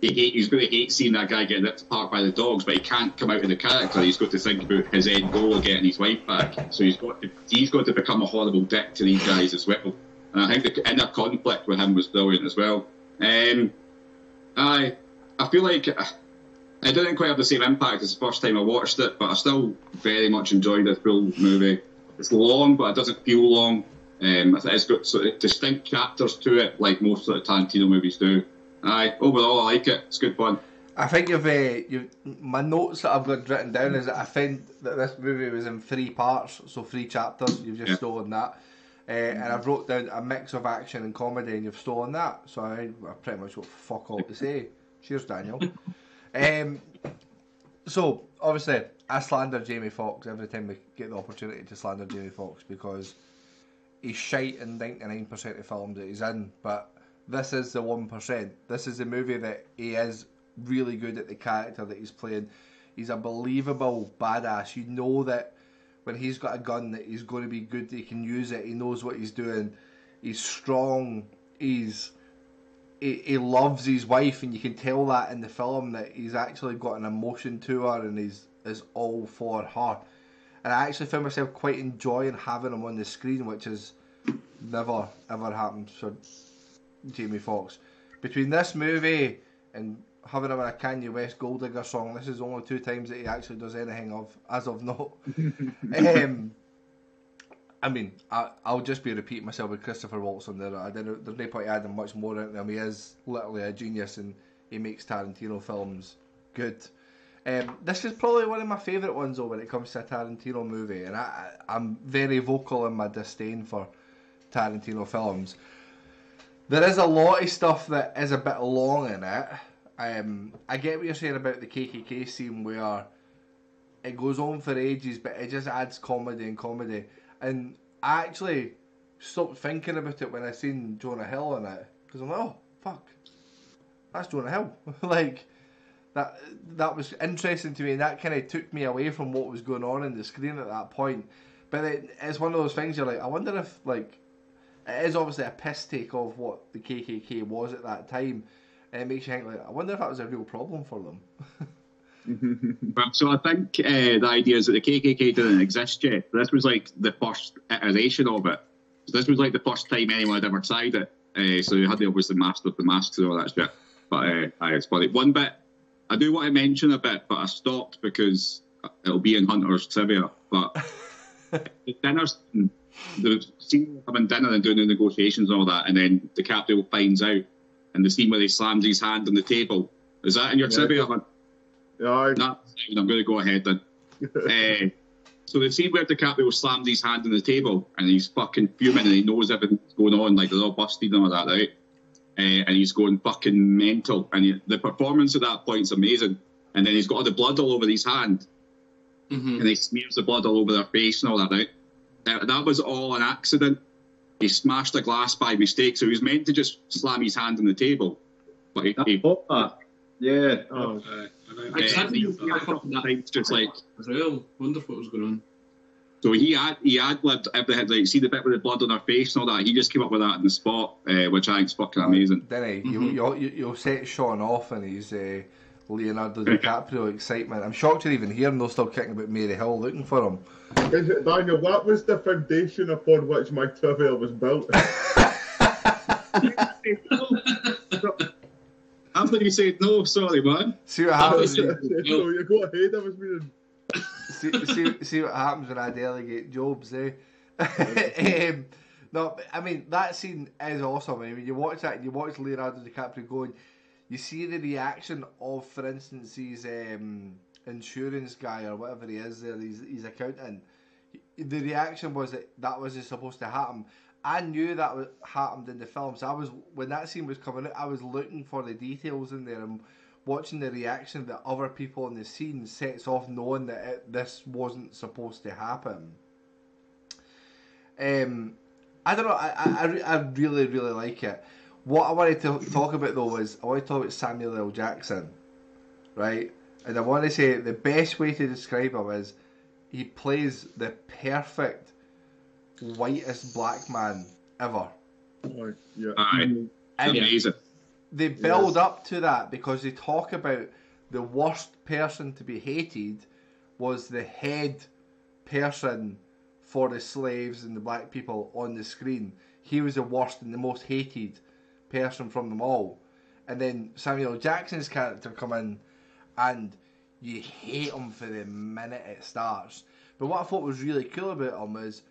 S2: he hate, he's going to hate seeing that guy getting ripped apart by the dogs, but he can't come out of the character. He's got to think about his end goal of getting his wife back. So he's got to, he's got to become a horrible dick to these guys as well. And I think the inner conflict with him was brilliant as well. Um, I I feel like uh, I didn't quite have the same impact as the first time I watched it, but I still very much enjoyed the full movie. It's long, but it doesn't feel long. Um, it's got sort of distinct chapters to it, like most sort of Tarantino movies do. Aye, overall, I like it. It's good fun.
S1: I think you've, uh, you my notes that I've got written down is that I think that this movie was in three parts, so three chapters. You've just
S2: Yeah.
S1: stolen that, uh, and I've wrote down a mix of action and comedy, and you've stolen that. So I, I pretty much got fuck all to say. *laughs* Cheers, Daniel. um, so obviously, I slander Jamie Foxx every time we get the opportunity to slander Jamie Foxx because he's shite in ninety nine percent of films that he's in, but this is the one percent. This is the movie that he is really good at the character that he's playing. He's a believable badass. You know that when he's got a gun that he's going to be good. He can use it. He knows what he's doing. He's strong. He's he, he loves his wife, and you can tell that in the film that he's actually got an emotion to her, and he's is all for her. And I actually found myself quite enjoying having him on the screen, which has never ever happened for Jamie Foxx. Between this movie and having him in a Kanye West Gold Digger song, this is only two times that he actually does anything of as of now. *laughs* um, I mean, I, I'll just be repeating myself with Christopher Waltz on there. I didn't, there's no point adding much more into him. He is literally a genius and he makes Tarantino films good. Um, this is probably one of my favourite ones though when it comes to a Tarantino movie, and I, I- I'm very vocal in my disdain for Tarantino films. There is a lot of stuff that is a bit long in it. Um, I get what you're saying about the KKK scene where it goes on for ages, but it just adds comedy and comedy. And I actually stopped thinking about it when I seen Jonah Hill in it because I'm like, oh fuck, that's Jonah Hill. *laughs* like that that was interesting to me, and that kind of took me away from what was going on in the screen at that point. But it, it's one of those things you're like, I wonder if like it is obviously a piss take of what the KKK was at that time, and it makes you think like, I wonder if that was a real problem for them. *laughs*
S2: So I think uh, the idea is that the KKK didn't exist yet. This was like the first iteration of it. So this was like the first time anyone had ever tried it. Uh, so you had the obviously master of the masks and all that shit. But uh, aye, it's funny. One bit I do want to mention a bit, but I stopped because it'll be in Hunter's trivia. But *laughs* the dinners, the scene having dinner and doing the negotiations and all that, and then DiCaprio finds out, and the scene where he slams his hand on the table. Is that in your
S8: Yeah.
S2: trivia? Hunt?
S8: Yeah, aye.
S2: No, I'm going to go ahead then. uh, *laughs* so the scene where DiCaprio slams his hand on the table and he's fucking fuming and he knows everything's going on, like they're all busted and all that, right? Uh, and he's going fucking mental. And he, the performance at that point's amazing. And then he's got all the blood all over his hand
S3: hmm
S2: and he smears the blood all over their face and all that, right? Uh, that was all an accident. He smashed a glass by mistake, so he was meant to just slam his hand on the table. But he,
S4: I
S2: he,
S4: thought that. Yeah.
S8: Oh,
S7: Uh,
S3: I
S7: I,
S3: can't
S2: he,
S3: even
S2: he had a couple of times just like
S3: as well. Wonder what was going on.
S2: So he had he had lived everything like see the bit with the blood on her face and all that. He just came up with that on the spot, uh, which I think's fucking amazing.
S1: Then he, you,
S3: Mhm.
S1: you'll, you, you'll set Sean off and he's. uh, Leonardo DiCaprio excitement. I'm shocked you're even here and they're still kicking about Mary Hill looking for him.
S8: Is it, Daniel, what was the foundation upon which my trivia was built. *laughs*
S2: After you said no, sorry man.
S1: See what
S8: so
S1: happens. *laughs*
S8: you go ahead, I was meaning.
S1: see, see, see what happens when I delegate jobs, eh? *laughs* um, no, I mean that scene is awesome. I mean, you watch that, you watch Leonardo DiCaprio going, you see the reaction of, for instance, his um, insurance guy or whatever he is there, his, his accountant. The reaction was that that wasn't supposed to happen. I knew that happened in the film, so I was when that scene was coming out, I was looking for the details in there and watching the reaction that other people in the scene sets off, knowing that it, this wasn't supposed to happen. Um, I don't know. I, I, I really really like it. What I wanted to talk about though was I want to talk about Samuel L. Jackson, right? And I want to say the best way to describe him is he plays the perfect whitest black man ever.
S8: Oh, yeah.
S2: Aye, mm-hmm.
S1: And
S2: amazing.
S1: they build up to that because they talk about the worst person to be hated was the head person for the slaves and the black people on the screen. He was the worst and the most hated person from them all. And then Samuel Jackson's character come in and you hate him for the minute it starts. But what I thought was really cool about him is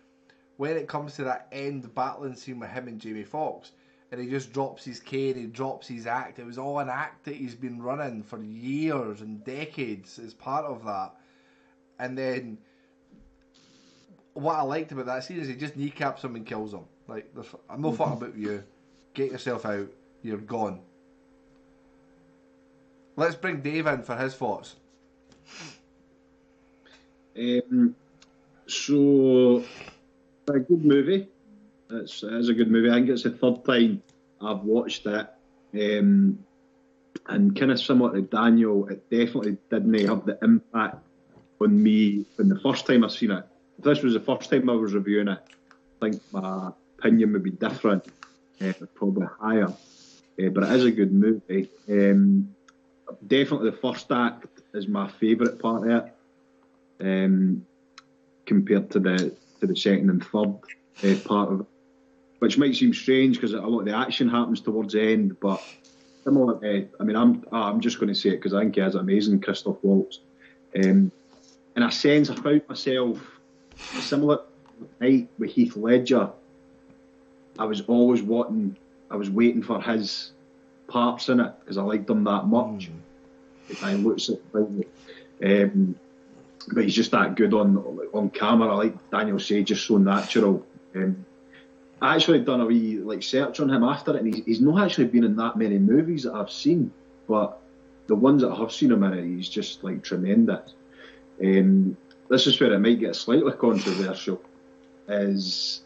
S1: when it comes to that end battling scene with him and Jamie Foxx, and he just drops his cane, he drops his act. It was all an act that he's been running for years and decades as part of that. And then what I liked about that scene is he just kneecaps him and kills him. Like, I'm no fucking about you. Get yourself out. You're gone. Let's bring Dave in for his thoughts.
S4: Um, so, a good movie. It's, it is a good movie. I think it's the third time I've watched it. Um, and kind of similar to Daniel, it definitely didn't have the impact on me when the first time I seen it. If this was the first time I was reviewing it, I think my opinion would be different, probably higher. Uh, but it is a good movie. Um, definitely the first act is my favourite part of it um, compared to the to the second and third uh, part of it, which might seem strange because a lot of the action happens towards the end. But similar, uh, I mean, I'm ah, I'm just going to say it because I think he has amazing Christoph Waltz. Um, in a sense, I found myself similar night with Heath Ledger. I was always wanting, I was waiting for his parts in it because I liked him that much. I looks at um, but he's just that good on on camera. I like Daniel said, just so natural. Um, I actually done a wee like search on him after it, and he's, he's not actually been in that many movies that I've seen, but the ones that I have seen him in, he's just like tremendous. Um, this is where it might get slightly controversial. Is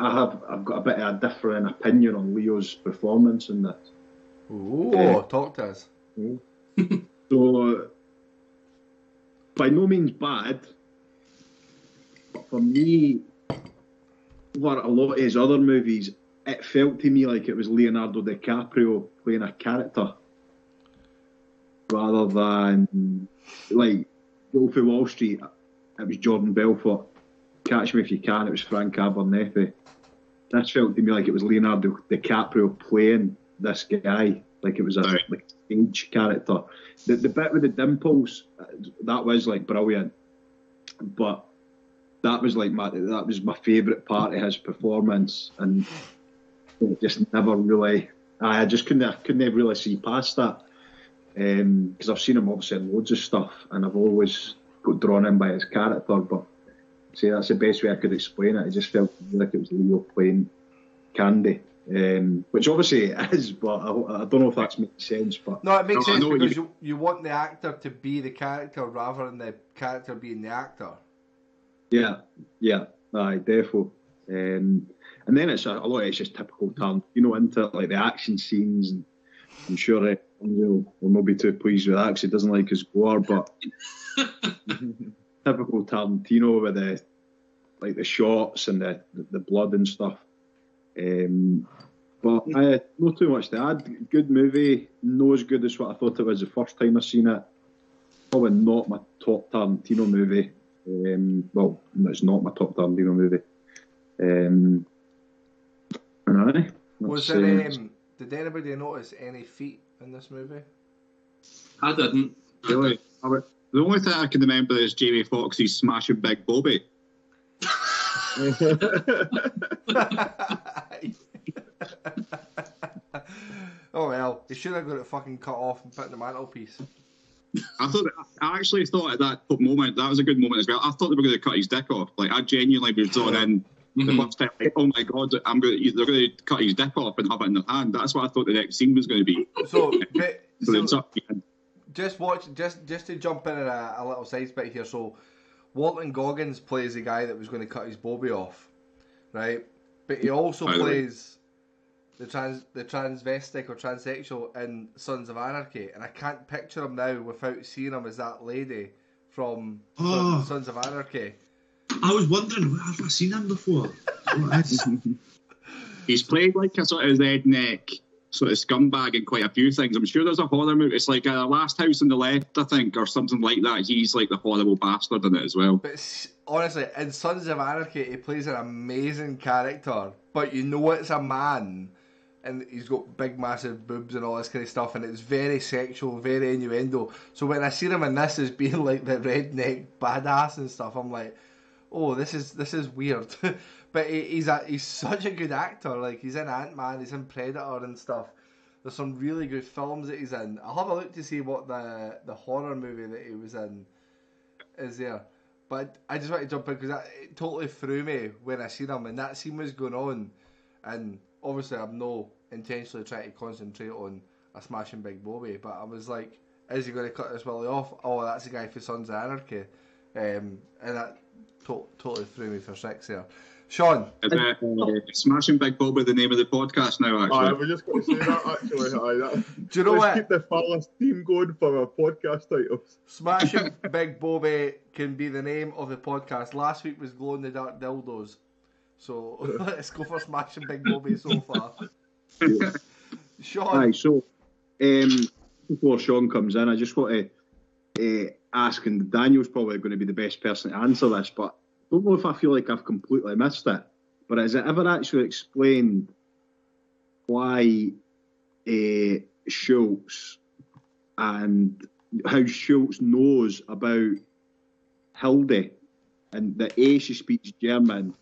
S4: I have I've got a bit of a different opinion on Leo's performance in this.
S1: Oh,
S4: Yeah.
S1: talk to us. *laughs*
S4: So, by no means bad, but for me, what a lot of his other movies, it felt to me like it was Leonardo DiCaprio playing a character rather than like Wolf of Wall Street. It was Jordan Belfort. Catch Me If You Can. It was Frank Abernethy. This felt to me like it was Leonardo DiCaprio playing this guy, like it was a
S2: Right.
S4: like stage character. The the bit with the dimples, that was like brilliant, but that was like my that was my favourite part of his performance, and it just never really. I just couldn't I couldn't really see past that um, because I've seen him obviously in loads of stuff, and I've always got drawn in by his character. But see, that's the best way I could explain it. It just felt like it was Leo playing Candy, um, which obviously it *laughs* is, but I, I don't know if that's making sense. But
S1: No, it makes
S2: No,
S1: sense because
S2: you-
S1: you, you want the actor to be the character rather than the character being the actor.
S4: Yeah, yeah, aye, defo. Um, and then it's a, a lot of it's just typical turn, you know, into like the action scenes. And I'm sure uh, will will not be too pleased with that because he doesn't like his gore, but *laughs* typical Tarantino with the like the shots and the the, the blood and stuff. Um, but uh, not too much to add. Good movie, no as good as what I thought it was the first time I seen it. Probably not my top Tarantino movie. Um, well, it's not my top Tarantino movie. Um, and aye,
S1: Was there,
S4: uh,
S1: um, did anybody notice any feet in this movie?
S3: I didn't.
S2: Really? I would- The only thing I can remember is Jamie Foxx's smashing Big Bobby. *laughs*
S1: oh well, he should have got it fucking cut off and put in the mantelpiece.
S2: I thought I actually thought at that moment that was a good moment as well. I thought they were going to cut his dick off. Like I genuinely was drawn in the
S3: Mhm.
S2: first time. Like, oh my god, I'm going. To, they're going to cut his dick off and have it in their hand. That's what I thought the next scene was going to be.
S1: So, *laughs* but,
S2: So,
S1: so
S2: something-
S1: just watch, just just to jump in a, a little side bit here. So, Walton Goggins plays the guy that was going to cut his bobby off, right? But he also
S2: By the way.
S1: plays the trans the transvestic or transsexual in Sons of Anarchy, and I can't picture him now without seeing him as that lady from *gasps*
S7: Oh.
S1: Sons of Anarchy.
S7: I was wondering, have I seen him before? *laughs*
S2: He's played like a sort of redneck sort of scumbag in quite a few things. I'm sure there's a horror movie. It's like uh, Last House on the Left, I think, or something like that. He's like the horrible bastard in it as well.
S1: But honestly, in Sons of Anarchy, he plays an amazing character, but you know it's a man, and he's got big, massive boobs and all this kind of stuff, and it's very sexual, very innuendo. So when I see him in this as being like the redneck badass and stuff, I'm like, oh, this is this is weird. *laughs* but he, he's a, he's *laughs* such a good actor. Like he's in Ant Man, he's in Predator and stuff. There's some really good films that he's in. I'll have a look to see what the the horror movie that he was in is there. But I just want to jump in because it totally threw me when I seen him and that scene was going on, and obviously I'm no intentionally trying to concentrate on a smashing big Bobby, but I was like, is he going to cut this Willie off? Oh, that's the guy for Sons of Anarchy, um, and that to- totally threw me for six there. Sean,
S2: Is it, uh, Smashing Big Bobby the name of the podcast now,
S8: Aye,
S2: actually?
S8: I was just going to say that actually. Aye, that, *laughs*
S1: do you know
S8: let's
S1: what?
S8: keep the Phallus team going for our podcast titles.
S1: Smashing *laughs* Big Bobby can be the name of the podcast. Last week was Glow in the Dark Dildos. So *laughs* let's go for Smashing Big Bobby so far. Sean,
S4: Aye, so um, before Sean comes in, I just want to uh, ask, and Daniel's probably going to be the best person to answer this, but I don't know if I feel like I've completely missed it. But has it ever actually explained why uh, Schultz and how Schultz knows about Hilde and that A, she speaks German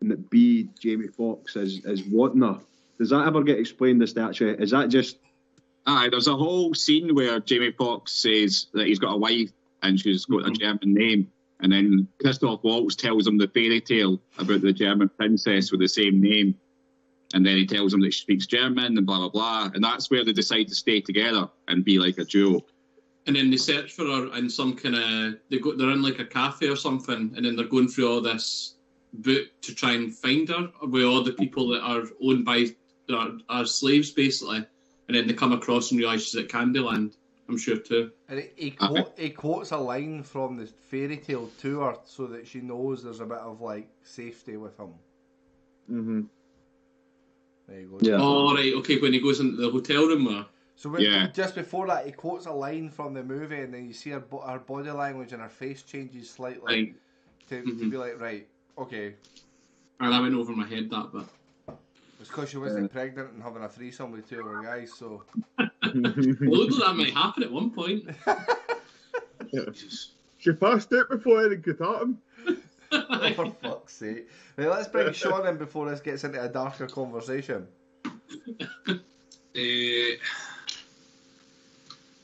S4: and that B, Jamie Foxx is, is wanting her? Does that ever get explained as to actually, is that just
S2: Aye, there's a whole scene where Jamie Foxx says that he's got a wife and she's got a German name. And then Christoph Waltz tells him the fairy tale about the German princess with the same name. And then he tells him that she speaks German and blah, blah, blah. And that's where they decide to stay together and be like a duo.
S3: and then they search for her in some kind of they go they're in like a cafe or something, and then they're going through all this book to try and find her with all the people that are owned by are, are slaves basically, and then they come across and realise she's at Candyland. I'm sure too.
S1: And he, he, quote, he quotes a line from the fairy tale to her so that she knows there's a bit of like safety with him.
S8: Mm-hmm.
S1: There you go.
S4: Yeah.
S3: Oh right, okay. When he goes into the hotel room, there.
S1: So when,
S2: Yeah.
S1: just before that, he quotes a line from the movie, and then you see her, her body language and her face changes slightly
S3: Right.
S1: to, to
S3: Mhm.
S1: be like, right, okay,
S3: And I went over my head that bit.
S1: it's because she wasn't pregnant and having a threesome with two other guys. So *laughs*
S3: Well, look, that might happen at one point.
S8: she passed out before Eric could at him.
S1: oh, for fuck's sake, right, let's bring Sean in before this gets into a darker conversation.
S7: Uh,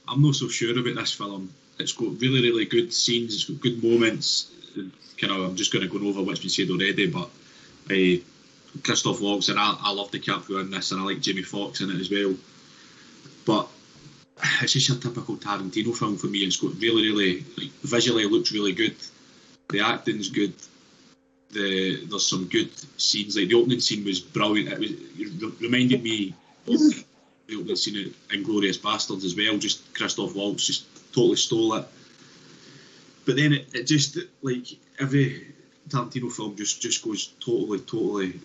S7: I'm not so sure about this film. It's got really, really good scenes. It's got good moments. Kind of, I'm just going to go over what's been said already, but uh, Christoph Waltz and I, I love the DiCaprio in this, and I like Jamie Foxx in it as well. But it's just a typical Tarantino film for me. It's got really, really like visually looks really good. The acting's good. The there's some good scenes. Like the opening scene was brilliant. It was it reminded me of the opening scene in Inglourious Basterds as well. Just Christoph Waltz just totally stole it. But then it, it just like every Tarantino film just just goes totally, totally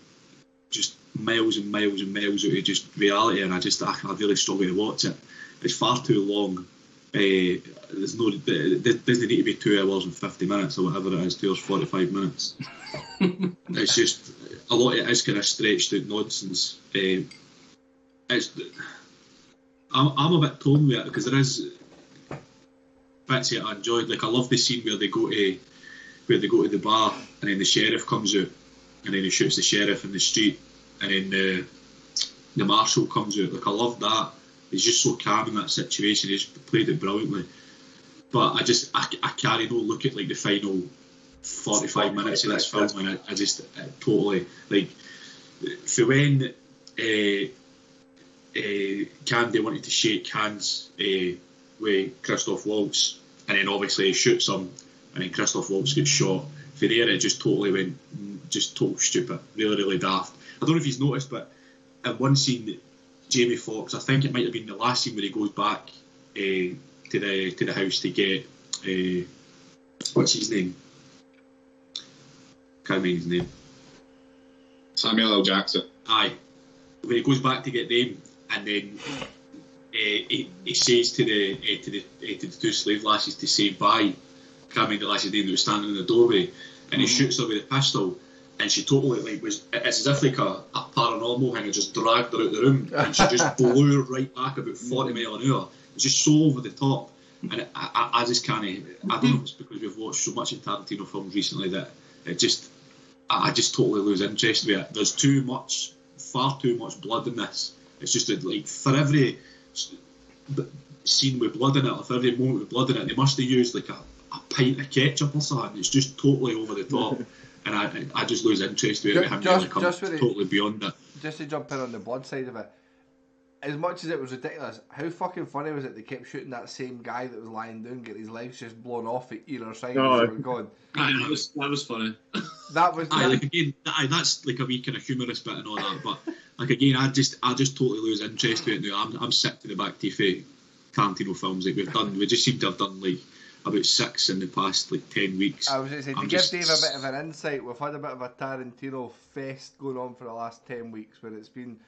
S7: just miles and miles and miles out of just reality, and I just I, I really struggle to watch it. It's far too long. Uh, there's no, it doesn't need to be two hours and fifty minutes or whatever it is. Two hours forty five minutes. *laughs* it's just a lot. Of it is kind of stretched out nonsense. Uh, it's I'm, I'm a bit torn with it because there is bits that I enjoyed. Like I love the scene where they go to where they go to the bar and then the sheriff comes out and then he shoots the sheriff in the street and then the the marshal comes out. Like I love that. He's just so calm in that situation. He's played it brilliantly. But I just I, I can't even look at like the final 45 minutes of this film and I, I just I totally like for when uh, uh, Candy wanted to shake hands uh, with Christoph Waltz and then obviously he shoots him and then Christoph Waltz gets shot. For there it just totally went just total stupid, really really daft. I don't know if he's noticed but at one scene Jamie Foxx, I think it might have been the last scene where he goes back uh, to the to the house to get uh, what's his name? Can't remember his name.
S2: Samuel L. Jackson.
S7: Aye. When he goes back to get them, and then uh, he, he says to the uh, to the uh, to the two slave lasses to say bye. Can't remember the lass's name that was standing in the doorway, and he shoots her with a pistol. And she totally like was it's as if like a, a paranormal thing had just dragged her out the room and she just *laughs* blew her right back about forty mile an hour. It's just so over the top. And it, I, I just can't I don't know if it's because we've watched so much in Tarantino films recently that it just I I just totally lose interest with it. There's too much, far too much blood in this. It's just that, like for every scene with blood in it, or for every moment with blood in it, they must have used like a, a pint of ketchup or something. It's just totally over the top, *laughs* and I I- I just lose interest with it.
S1: Ju-
S7: with him
S1: just-
S7: like, I'm
S1: just with the-
S7: totally beyond that.
S1: Just to jump in on the blood side of it, as much as it was ridiculous, how fucking funny was it they kept shooting that same guy that was lying down, get his legs just blown off at either side
S8: Oh.
S1: as they going.
S3: Aye, that was that was funny.
S1: That was *laughs*
S7: Aye,
S1: that-
S7: like again, aye, that's like a wee kind of humorous bit and all that. But like again, I just I just totally lose interest with it now. I'm I'm sick to the back teeth of Tarantino films. Like we've done, we just seem to have done like about six in the past like ten weeks.
S1: I was going to say, to
S7: I'm
S1: give Dave a bit of an insight, we've had a bit of a Tarantino fest going on for the last 10 weeks where it's been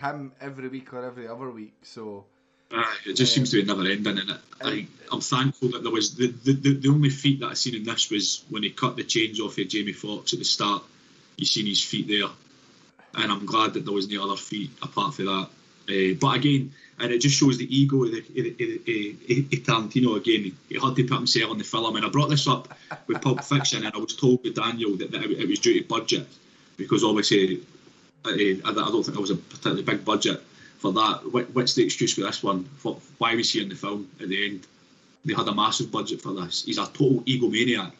S1: him every week or every other week. So,
S7: Aye, it just seems to be never ending, and it, I, I'm thankful that there was the, the, the, only feat that I seen in this was when he cut the chains off of Jamie Foxx at the start. You seen his feet there, and I'm glad that there was no other feet apart from that. Uh, but again, and it just shows the ego of, the, of, of, of, Tarantino again. He had to put himself on the film, and I brought this up with Pulp Fiction, and I was told by Daniel that, that it, it was due to budget because obviously uh, I, I don't think there was a particularly big budget for that. What's the excuse for this one? For, why was he in the film at the end? They had a massive budget for this. He's a total egomaniac.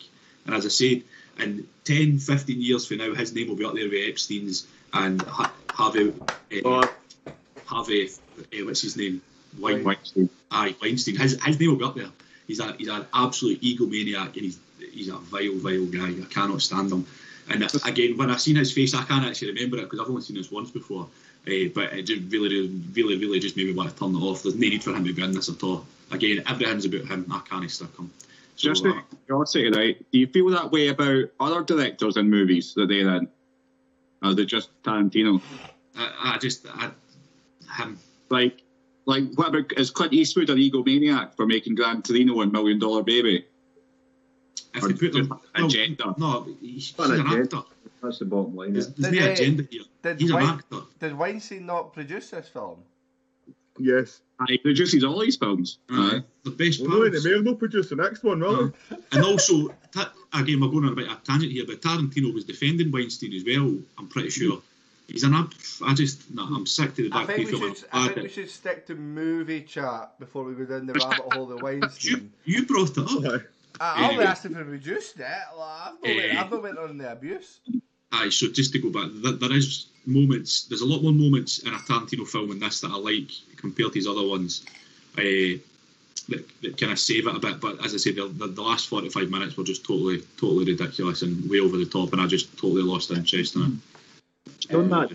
S7: And as I said, in 10, 15 years from now, his name will be up there with Epstein's and Harvey, uh, Uh, what's his name? Wein,
S2: Weinstein.
S7: aye, Weinstein. His, his name will be up there. He's a he's an absolute egomaniac, and he's he's a vile, vile guy. I cannot stand him. And uh, *laughs* again, when I've seen his face, I can't actually remember it because I've only seen this once before. Uh, but it just really, really, really just made me want to turn it off. There's no need for him to be in this at all. Again, everything's about him. I can't stick him. So,
S2: Just
S7: uh,
S2: out of curiosity, right? Do you feel that way about other directors in movies that they're in? Or is it just Tarantino?
S7: I, I just I, him.
S2: Like, like what about is Clint Eastwood an egomaniac for making Gran Torino and Million Dollar Baby?
S7: If
S2: Or
S7: you put them,
S2: just agenda?
S7: no, he's, he's
S4: Not
S7: an
S4: agenda.
S7: actor.
S4: That's the bottom line.
S7: There's, there's no
S1: they-
S7: agenda here.
S1: Did,
S7: He's an actor.
S1: did Weinstein not produce this film?
S8: Yes.
S2: He produces all these films.
S7: Aye. The best
S8: Well, no,
S7: pals.
S8: they may have not produced the next one, will they?
S7: And also, ta- again, we're going on a bit of a tangent here, but Tarantino was defending Weinstein as well. I'm pretty sure. He's an ab. I just, no, I'm sick to the
S1: I
S7: back
S1: think, we
S7: people.
S1: should, I think we should stick to movie chat before we go down the *laughs* rabbit hole The
S7: You,
S1: Weinstein.
S7: you brought it up.
S8: Aye.
S1: I only
S7: Anyway.
S1: asked if we reduced it. Like, I've, not went. I've not went on the abuse.
S7: Aye, so just to go back, there, there is moments. There's a lot more moments in a Tarantino film in this that I like compared to his other ones. Uh, that, that kind of save it a bit, but as I said, the, the, the last 45 minutes were just totally, totally ridiculous and way over the top, and I just totally lost interest in it.
S4: On that,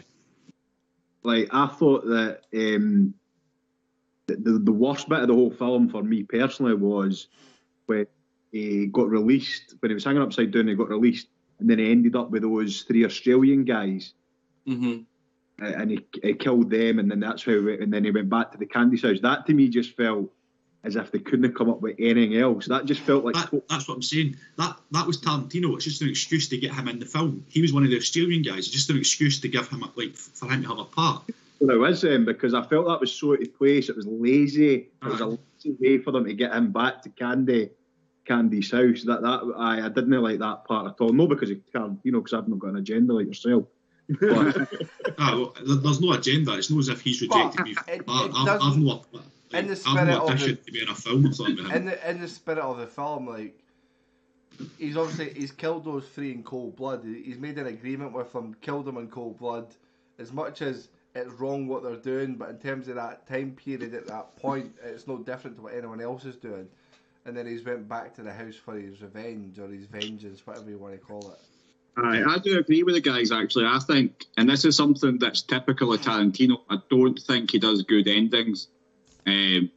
S4: like I thought that um, the, the worst bit of the whole film for me personally was when he got released when he was hanging upside down. He got released, and then he ended up with those three Australian guys,
S3: Mm-hmm.
S4: and he, he killed them, and then that's how. He, and then he went back to the Candy's house. That to me just felt as if they couldn't have come up with anything else. That just felt like
S7: That, that's what I'm saying. That that was Tarantino. It's just an excuse to get him in the film. He was one of the Australian guys. It's just an excuse to give him a, like for him to have a part.
S4: There was um, because I felt that was so out of place. It was lazy. It was a lazy way for them to get him back to Candy, Candy's house. That that I, I didn't like that part at all. No, because it can, you know, because I've not got an agenda like yourself. *laughs* But
S7: Ah, well, there's no agenda. It's not as if he's rejected me.
S1: It- it
S7: I've, I've
S1: doesn't-
S7: no, like,
S1: in the spirit of
S7: audition
S1: it-
S7: to be in a film or something.
S1: In the in the spirit of the film, like he's obviously he's killed those three in cold blood. He's made an agreement with them, killed them in cold blood. As much as it's wrong what they're doing, but in terms of that time period at that point, it's no different to what anyone else is doing. And then he's went back to the house for his revenge or his vengeance, whatever you want to call it.
S2: Aye, I do agree with the guys actually. I think, and this is something that's typical of Tarantino. I don't think he does good endings, um,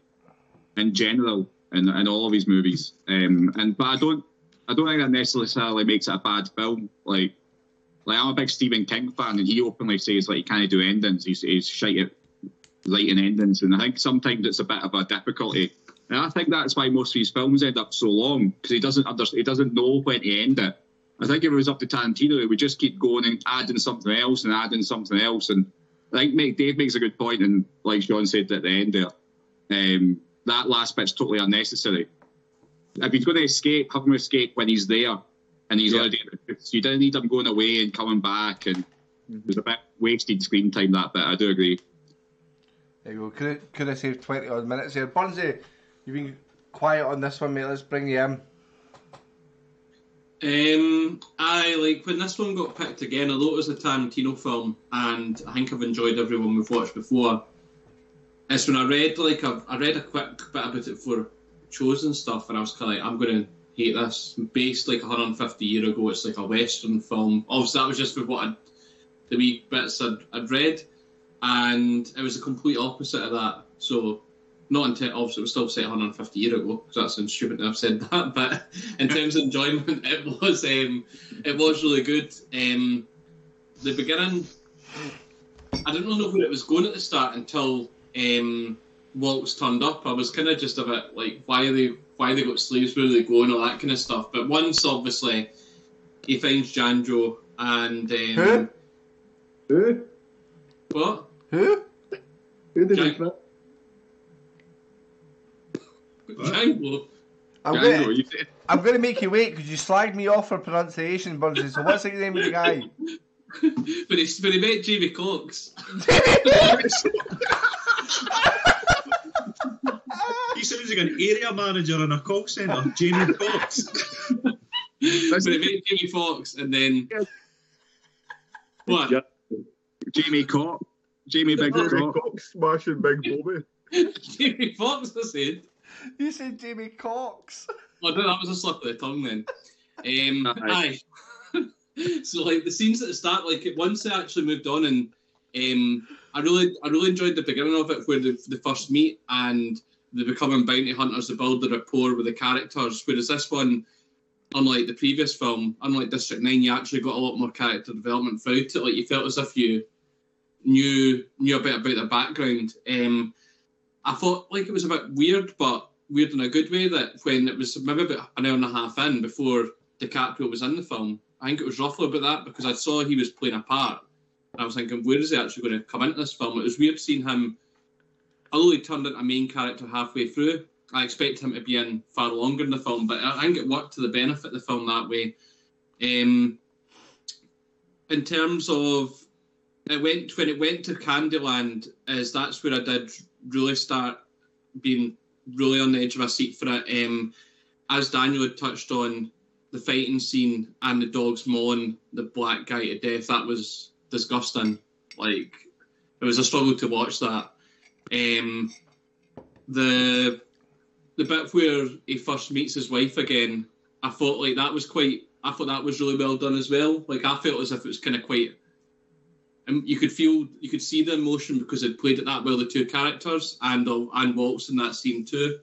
S2: in general, in, in all of his movies. Um, and but I don't, I don't think that necessarily makes it a bad film. Like, like I'm a big Stephen King fan, and he openly says like he can't do endings. He's, he's shite at writing endings, and I think sometimes it's a bit of a difficulty. And I think that's why most of his films end up so long because he doesn't understand, he doesn't know when to end it. I think if it was up to Tarantino, he would just keep going and adding something else and adding something else. And I think Dave makes a good point, and like John said at the end there, um, that last bit's totally unnecessary. If he's going to escape, have him escape when he's there, and he's
S4: Yeah.
S2: already. So you don't need him going away and coming back, and there's a bit wasted screen time that bit. I do agree.
S1: There you go. Could have, could have saved 20 odd minutes here. Burnsy, you've been quiet on this one, mate. Let's bring you in.
S3: Um, I like when this one got picked again. Although it was a Tarantino film, and I think I've enjoyed every one we've watched before. It's when I read like I've, I read a quick bit about it for chosen stuff, and I was kind of like, I'm going to hate this. Based like 150 year ago, it's like a western film. Obviously, that was just for what I'd, the wee bits I'd, I'd read, and it was the complete opposite of that. So not until obviously it was still set 150 year ago, because that sounds stupid to have said *laughs* that. But in terms of enjoyment, *laughs* it was um, it was really good. Um, the beginning, I didn't really know where it was going at the start until um, Waltz turned up. I was kind of just a bit like, why are they why they got slaves, where are they and all that kind of stuff. But once obviously he finds Janjo and um,
S1: Who?
S4: Who?
S3: what
S1: Who?
S4: Who did
S3: Jack-
S4: he fit?
S3: Django. *laughs*
S1: I'm
S2: Django,
S1: going
S2: you
S1: to I'm gonna make you wait because you slagged me off for pronunciation, Burnsy. So what's the name of the guy? *laughs*
S3: but he but he met Jamie Cox. *laughs*
S7: He sounds like an area manager in a call centre, Jamie Foxx.
S3: but he met Jamie Foxx and then what?
S4: Yeah.
S2: Jamie Cox, Jamie Big
S8: Jamie
S2: Cox.
S8: Cox smashing Big Bobby. *laughs*
S3: Jamie Foxx, I said.
S1: You said Jamie Cox.
S3: Oh, no, that was a slip of the tongue then. Um, *laughs* aye. *laughs* so like the scenes at the start, like once they actually moved on, and um, I really, I really enjoyed the beginning of it, where they first meet and they becoming bounty hunters, they build the rapport with the characters. Whereas this one, unlike the previous film, unlike District Nine, you actually got a lot more character development throughout it. Like you felt as if you knew knew a bit about their background. Um, I thought like it was a bit weird, but weird in a good way. That when it was maybe about an hour and a half in before DiCaprio was in the film, I think it was roughly about that because I saw he was playing a part. I was thinking, where is he actually going to come into this film? It was weird seeing him. Although he turned into a main character halfway through, I expect him to be in far longer in the film, but I think it worked to the benefit of the film that way. Um, in terms of it went when it went to Candyland, is that's where I did really start being really on the edge of my seat for it. Um, as Daniel had touched on, the fighting scene and the dogs mauling the black guy to death, that was disgusting. Like it was a struggle to watch that. Um, the the bit where he first meets his wife again, I thought like that was quite. I thought that was really well done as well. Like I felt as if it was kind of quite. And you could feel, you could see the emotion because it played it that well. The two characters and and Waltz in that scene too.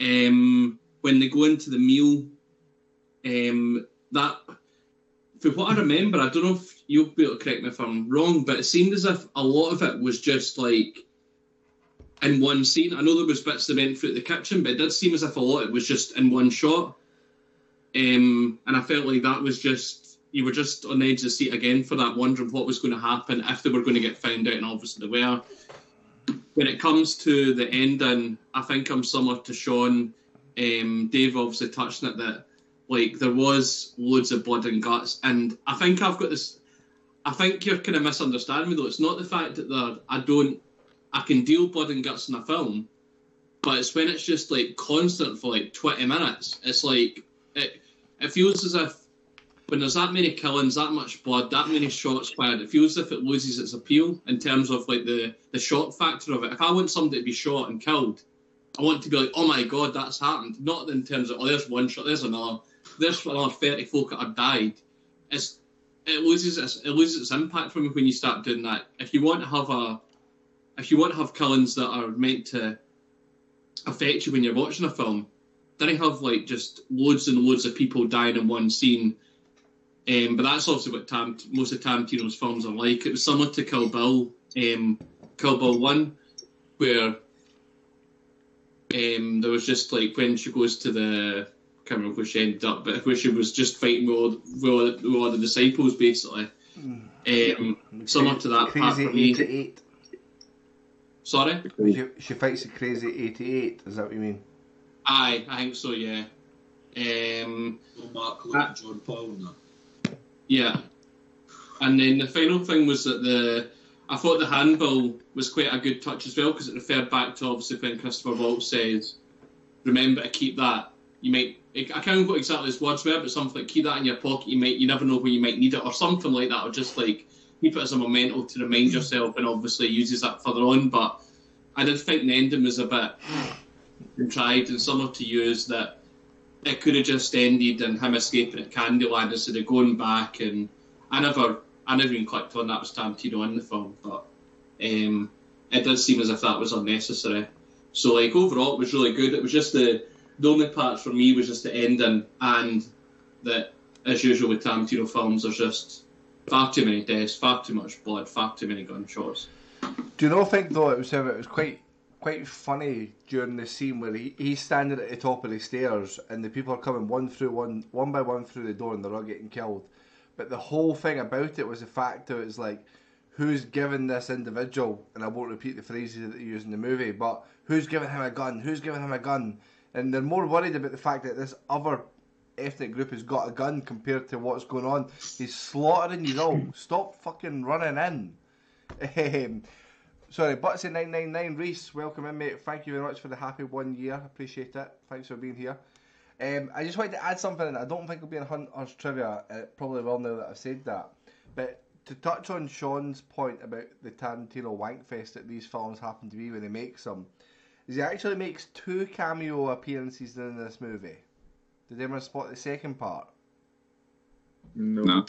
S3: Um, when they go into the meal, um, that for what I remember, I don't know if you'll be able to correct me if I'm wrong, but it seemed as if a lot of it was just like in one scene. I know there was bits that went through the kitchen, but it did seem as if a lot it was just in one shot. Um, and I felt like that was just you were just on the edge of the seat again for that, wondering what was going to happen if they were going to get found out, and obviously they were. When it comes to the ending, I think I'm similar to Sean. Um, Dave obviously touched on it that like there was loads of blood and guts, and I think I've got this. I think you're kind of misunderstanding me though. It's not the fact that there I don't I can deal blood and guts in a film, but it's when it's just like constant for like twenty minutes. It's like it it feels as if when there's that many killings, that much blood, that many shots fired, it feels as if it loses its appeal in terms of like the the shock factor of it. If I want somebody to be shot and killed, I want to be like, oh my god, that's happened. Not in terms of oh, there's one shot, there's another, there's another thirty folk that have died. It's it loses its it loses its impact for me when you start doing that. If you want to have a if you want to have killings that are meant to affect you when you're watching a film, then you have like just loads and loads of people dying in one scene. Um, but that's obviously what Tam- most of Tarantino's films are like. It was similar to Kill Bill, um, Kill Bill One, where um, there was just like when she goes to the can't remember where she ended up, but where she was just fighting with all, with all, with all the disciples basically. Um, similar to that part for me.
S1: 88.
S3: Sorry.
S1: She, she fights the crazy 88. Is that what you mean?
S3: Aye, I think so. Yeah. Um,
S7: Mark Luke and John Paul and that.
S3: yeah. And then the final thing was that the I thought the handball was quite a good touch as well because it referred back to obviously when Christopher Waltz says, "Remember to keep that." You might I can't remember what exactly his words were, but something like keep that in your pocket. You might you never know when you might need it or something like that, or just like keep it as a memento to remind yourself, and obviously uses that further on. But I did think the ending was a bit contrived and similar to yours that it could have just ended in him escaping at Candyland instead of going back. And I never, I never even clicked on that was Tarantino in the film, but um, it did seem as if that was unnecessary. So like overall, it was really good. It was just the the only part for me was just the ending and that, as usual with Tarantino films, there's just far too many deaths, far too much blood, far too many gunshots.
S1: Do you not think though it was it was quite quite funny during the scene where he, he's standing at the top of the stairs and the people are coming one through one one by one through the door and they're all getting killed. But the whole thing about it was the fact that it's like who's given this individual and I won't repeat the phrases that they use in the movie, but who's giving him a gun? Who's giving him a gun? And they're more worried about the fact that this other ethnic group has got a gun compared to what's going on. He's slaughtering you all. *clears throat* Stop fucking running in. Um, sorry, Butsy nine nine nine Reese, welcome in, mate. Thank you very much for the happy one year. Appreciate it. Thanks for being here. Um, I just wanted to add something. and I don't think it'll be in Hunters trivia. It probably will now that I've said that. But to touch on Sean's point about the Tarantino wankfest that these films happen to be when they make them, is he actually makes two cameo appearances in this movie. Did anyone spot the second part?
S8: No.
S2: No.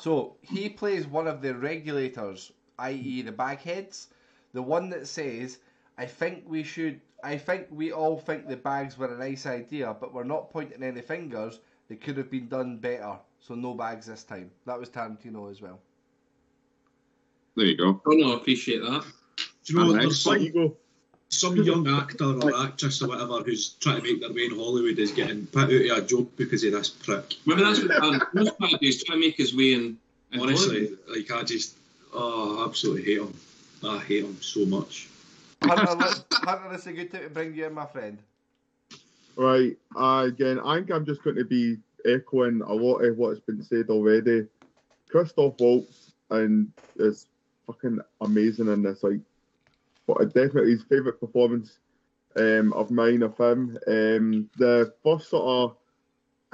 S1: So he plays one of the regulators, i.e., the bagheads, the one that says, "I think we should. I think we all think the bags were a nice idea, but we're not pointing any fingers. They could have been done better. So no bags this time." That was Tarantino as well.
S2: There you go.
S3: Oh no, I appreciate that.
S7: Do you know what?
S2: Nice.
S7: There's
S8: There
S7: some,
S8: you go.
S7: Some young actor or actress or whatever who's trying to make their way in Hollywood is getting put out of a job because of this prick.
S3: Maybe that's what Tarantino's trying to do, is trying to make his way in. in
S7: Honestly,
S3: Hollywood.
S7: like I just, oh, I absolutely hate him. I hate him so much.
S1: Hunter, let- Hunter, it's a good time to bring you in, my friend.
S8: Right. Uh, again, I think I'm just going to be echoing a lot of what's been said already. Christoph Waltz and is fucking amazing in this. Like, but definitely his favourite performance um, of mine of him. Um, the first sort of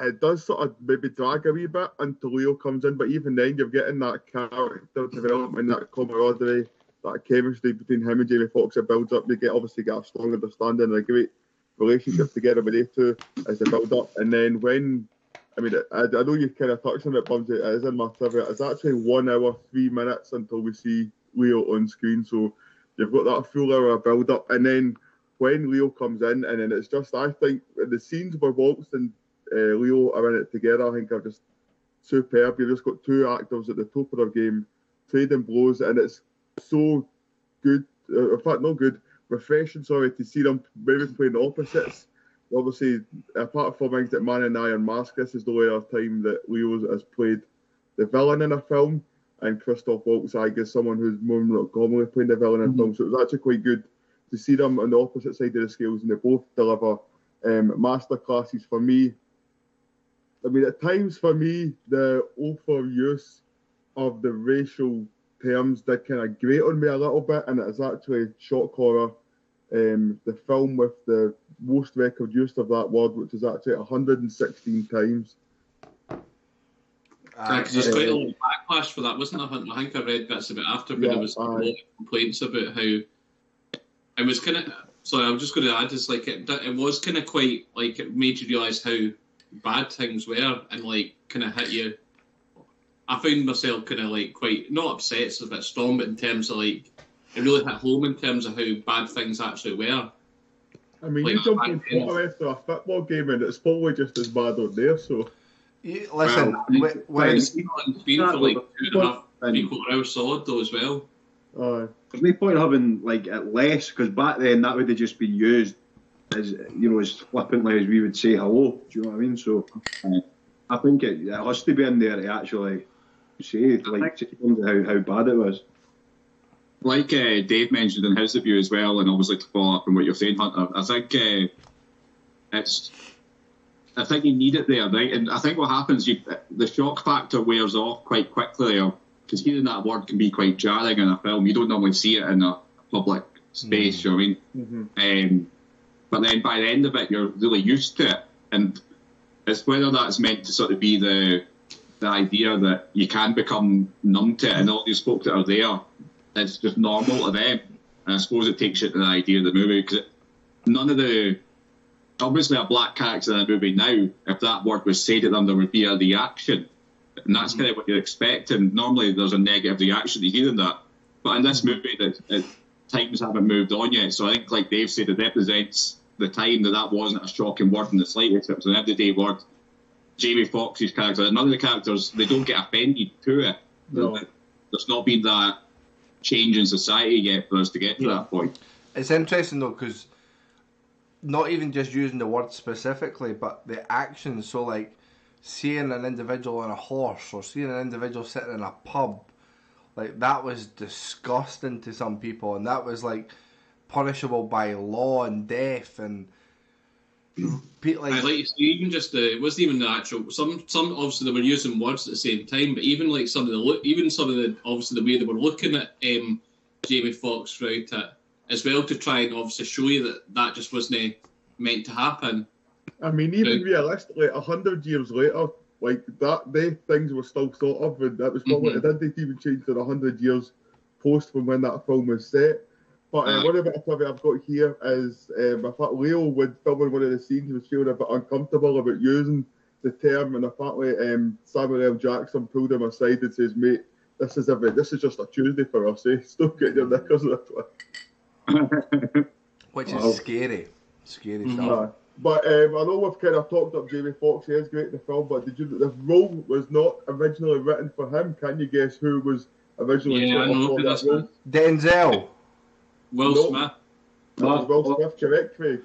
S8: it does sort of maybe drag a wee bit until Leo comes in, but even then you're getting that character development, that camaraderie, that chemistry between him and Jamie Foxx that builds up. You get obviously get a strong understanding and a great relationship together with they two as they build up. And then when I mean, I, I know you kind of touched on it, Burnsy. It is in my trivia. It's actually one hour, three minutes until we see Leo on screen. So you've got that full hour build up. And then when Leo comes in, and then it's just, I think, the scenes where Waltz and uh, Leo are in it together, I think are just superb. You've just got two actors at the top of their game trading blows, and it's so good. Uh, in fact, not good, refreshing, sorry, to see them maybe playing opposites obviously, apart from things that Man and Iron Mask, this is the way of time that Leo has played the villain in a film, and Christoph Waltz, I guess, someone who's more commonly playing the villain in
S7: Mhm.
S8: film. So it was actually quite good to see them on the opposite side of the scales, and they both deliver um, master classes for me. I mean, at times for me, the overuse of the racial terms did kind of grate on me a little bit, and it is actually shock horror. Um, the film with the most record use of that word, which is actually 116 times.
S1: Uh,
S3: Because there's quite a lot of backlash for that, wasn't there? I think I read bits it after, but
S8: Yeah,
S3: there was a
S8: aye.
S3: lot of complaints about how it was kind of. Sorry, I'm just going to add is like it. It was kind of quite like it made you realise how bad things were, and like kind of hit you. I found myself kind of like quite not upset, it's a bit strong, but in terms of like it really hit home in terms of how bad things actually were.
S8: I mean,
S3: Like,
S8: you jump on Twitter after a football game, and it's probably just as bad on there. So,
S1: you- listen,
S2: Well,
S1: when, when
S3: It's been on screen for like two and a half, three quarter hours solid though as well.
S8: uh,
S6: There's no point having like it less because back then that would have just been used as you know as flippantly as we would say hello. Do you know what I mean? So I think it, it has to be in there to actually say like how how bad it was.
S2: Like uh, Dave mentioned in his review as well, and obviously to follow up on what you're saying, Hunter, I think uh, it's. I think you need it there, right? And I think what happens, you, the shock factor wears off quite quickly there, because hearing that word can be quite jarring in a film. You don't normally see it in a public space, you know what I mean? Um, but then by the end of it, you're really used to it, and it's whether that's meant to sort of be the the idea that you can become numb to it, and all these folks that are there, it's just normal to them. And I suppose it takes you to the idea of the movie because none of the obviously a black character in a movie now, if that word was said to them, there would be a reaction, and that's mm-hmm. kind of what you expect. And normally there's a negative reaction to hearing that, but in this mm-hmm. movie, that it, times haven't moved on yet. So I think, like Dave said, it represents the time that that wasn't a shocking word in the slightest. It was an everyday word. Jamie Foxx's character, none of the characters, they don't get offended to it.
S8: No.
S2: There's not been that change in society yet for us to get to that point.
S1: It's interesting though because not even just using the word specifically, but the actions. So like seeing an individual on a horse or seeing an individual sitting in a pub, like that was disgusting to some people, and that was like punishable by law and death and. pe-
S3: I like you say, even just the it wasn't even the actual some some obviously they were using words at the same time, but even like some of the look, even some of the obviously the way they were looking at um, Jamie Foxx throughout it as well to try and obviously show you that that just wasn't meant to happen.
S8: I mean, even
S3: Right.
S8: realistically, a hundred years later, like that. They things were still thought of, and that was probably
S3: Mhm.
S8: it didn't even change to the hundred years post from when that film was set. But uh, one of the I've got here is um, I thought Leo would filming one of the scenes he was feeling a bit uncomfortable about using the term, and apparently um, Samuel L. Jackson pulled him aside and says, "Mate, this is a this is just a Tuesday for us. Eh? Stop getting your knickers in a twist." *laughs*
S1: Which
S8: Wow.
S1: is scary. Scary
S3: Mhm.
S1: stuff.
S8: Aye. But um, I know we've kind of talked up Jamie Foxx. He is great in the film, but did you? The role was not originally written for him. Can you guess who was originally
S3: Yeah, I
S8: thought
S3: know
S8: for
S3: who
S8: that role?
S1: Denzel.
S3: Will
S8: No.
S3: Smith.
S8: That was Will Smith, correct, Craig?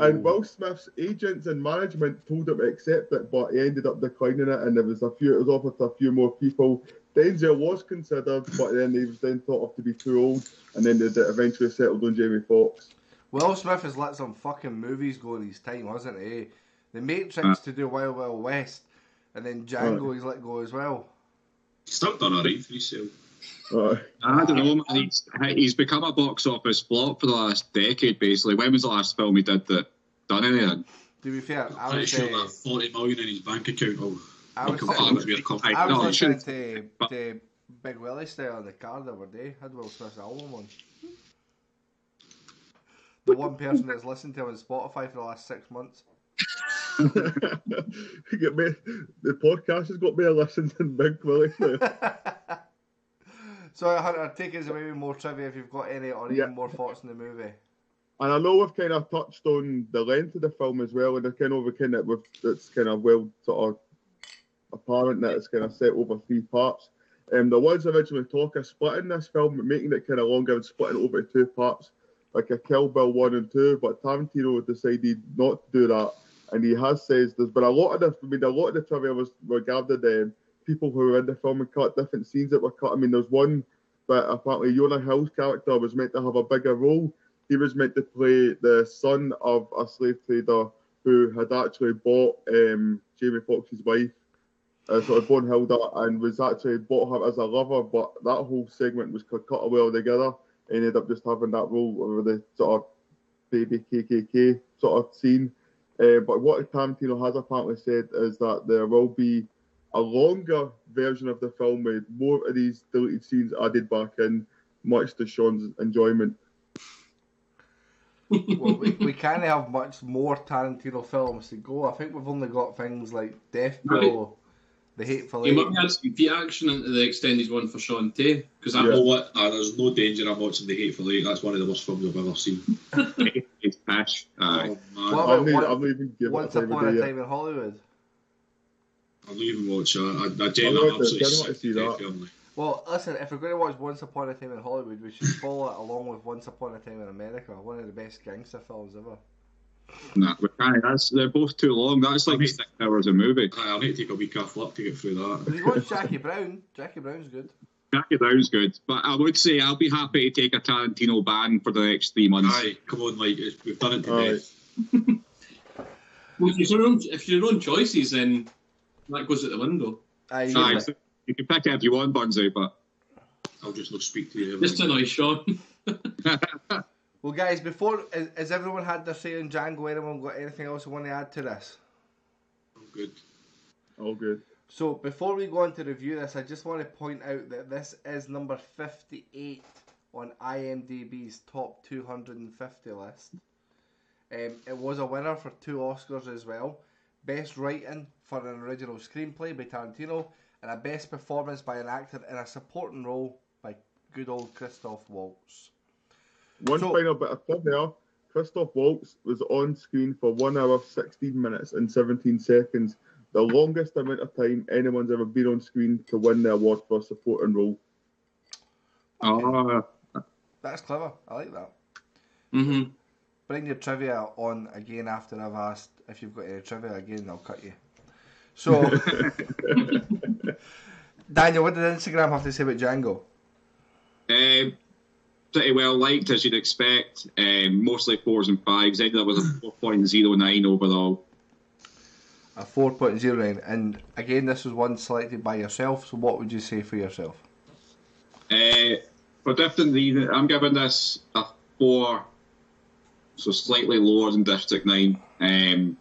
S8: And Will Smith's agents and management told him to accept it, but he ended up declining it, and there was a few. It was offered to a few more people. Denzel was considered, but then he was then thought of to be too old, and then they they eventually settled on Jamie Foxx.
S1: Will Smith has let some fucking movies go in his time, hasn't he? The Matrix to do Wild Wild West, and then Django he's let go as well.
S7: Still done alright for himself.
S8: Uh,
S2: I don't know, man. He's, he's become a box office flop for the last decade, basically. When was the last film he did that done anything?
S1: To be fair, I
S7: Pretty sure
S1: uh,
S7: that 40 million in his bank account will
S1: I was, sitting-
S7: where it comes
S2: I-
S1: I was
S2: no,
S1: listening to,
S2: but-
S1: to Big Willie style in the car the other day. Had Will Smith's album on. The one person that's listened to him on Spotify for the last six months. *laughs*
S8: get me, the podcast has got me a listen than Big Willie. *laughs*
S1: so, Hunter, take us away with more trivia if you've got any or
S8: Yeah.
S1: even more thoughts on the movie.
S8: And I know we've kind of touched on the length of the film as well, and I kind of we kind of we've, it's kind of well sort of apparent that it's kind of set over three parts. Um, there was originally talk of splitting this film, making it kind of longer and splitting it over two parts, like a Kill Bill one and two. But Tarantino decided not to do that, and he has says there's been a lot of the, I mean, a lot of the trivia was regarded um, people who were in the film and cut different scenes that were cut. I mean, there's one, but apparently Jonah Hill's character was meant to have a bigger role he was meant to play the son of a slave trader who had actually bought um, Jamie Foxx's wife, uh, sort of Broomhilda, and was actually bought her as a lover. But that whole segment was cut away altogether. Ended up just having that role over the sort of baby KKK sort of scene. Uh, but what Tarantino has apparently said is that there will be a longer version of the film with more of these deleted scenes added back in, much to Sean's enjoyment.
S1: well, we, we can't have much more Tarantino films to go. I think we've only got things like Death Proof, The Hateful
S3: He
S1: Eight.
S3: might be adding some feet action into the extended one for Sean Tay because
S7: I
S3: I
S7: know what. Uh, there's no danger I'm watching The Hateful Eight. That's one of the worst films I've ever seen. *laughs*
S2: It's Ash. Aye.
S7: Oh,
S1: What
S7: man.
S1: about
S8: I've not, I've even given
S1: Once Upon a
S8: day yet.
S1: Time in Hollywood.
S7: I'll not even watch that. I, I
S8: I'd
S7: genuinely
S8: to-
S7: I'm absolutely
S8: I'd to
S7: sick
S8: see
S7: of
S8: that.
S7: that film.
S1: Well, listen, if we're going to watch Once Upon a Time in Hollywood, we should follow it along with Once Upon a Time in America, one of the best gangster films ever.
S2: Nah, we can't. That's, they're both too long. That's like
S7: I mean-
S2: six hours a movie.
S7: I'll need to take a week off work to get through that.
S1: Did you watch Jackie Brown? Jackie Brown's good.
S2: Jackie Brown's good, but I would say I'll be happy to take a Tarantino ban for the next three months.
S7: Aye, come on, like we've done it to
S8: Aye.
S7: death.
S3: well, if it's your own, if your own choices, then that goes out the window.
S1: Aye, you
S2: Aye,
S1: can-
S2: so you can pick it if you want, Burnsy, but
S7: I'll just not speak to you.
S3: Just to annoy Sean. *laughs* *laughs*
S1: Well, guys, before has, everyone had their say on Django? Anyone got anything else they want to add to this?
S7: Good.
S8: All good.
S1: So before we go on to review this, I just want to point out that this is number 58 on IMDb's top 250 list. Um, it was a winner for two Oscars as well. Best writing for an original screenplay by Tarantino, and a best performance by an actor in a supporting role by good old Christoph Waltz.
S8: One
S1: So-
S8: final bit of trivia. Christoph Waltz was on screen for 1 hour, 16 minutes, and 17 seconds. The longest amount of time anyone's ever been on screen to win the award for a supporting role.
S2: oh,
S1: That's clever. I like that.
S3: mm-hmm.
S1: Bring your trivia on again after I've asked if you've got any trivia again. I'll cut you. *laughs* So, *laughs* Daniel, what did Instagram have to say about Django?
S2: Pretty well liked as you'd expect. Um, mostly fours and fives. Ended up with a 4.09 overall.
S1: A 4.09. And again, this was one selected by yourself. So, what would you say for yourself?
S2: Uh, for different reasons, I'm giving this a four, so slightly lower than District Nine. Um,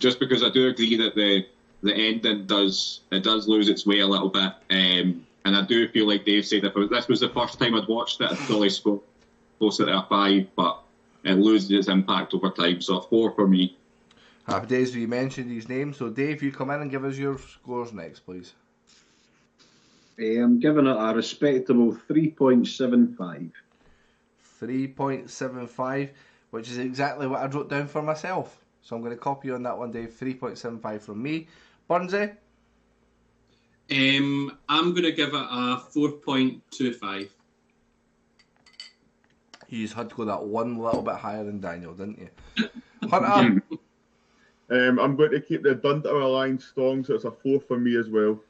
S2: just because I do agree that the the ending does it does lose its way a little bit, um, and I do feel like Dave said if it, this was the first time I'd watched it, I'd probably score closer to a five, but it loses its impact over time. So a four for me.
S1: Ah, Happy days you mentioned these names. So Dave, you come in and give us your scores next, please.
S6: I'm giving it a respectable 3.75.
S1: 3.75, which is exactly what I wrote down for myself. So I'm going to copy on that one, Dave. 3.75 from me. Burnsy?
S3: Um, I'm going to give it a 4.25.
S1: You just had to go that one little bit higher than Daniel, didn't you? Hunter? *laughs*
S8: Um, I'm going to keep the Dundee line strong, so it's a four for me as well.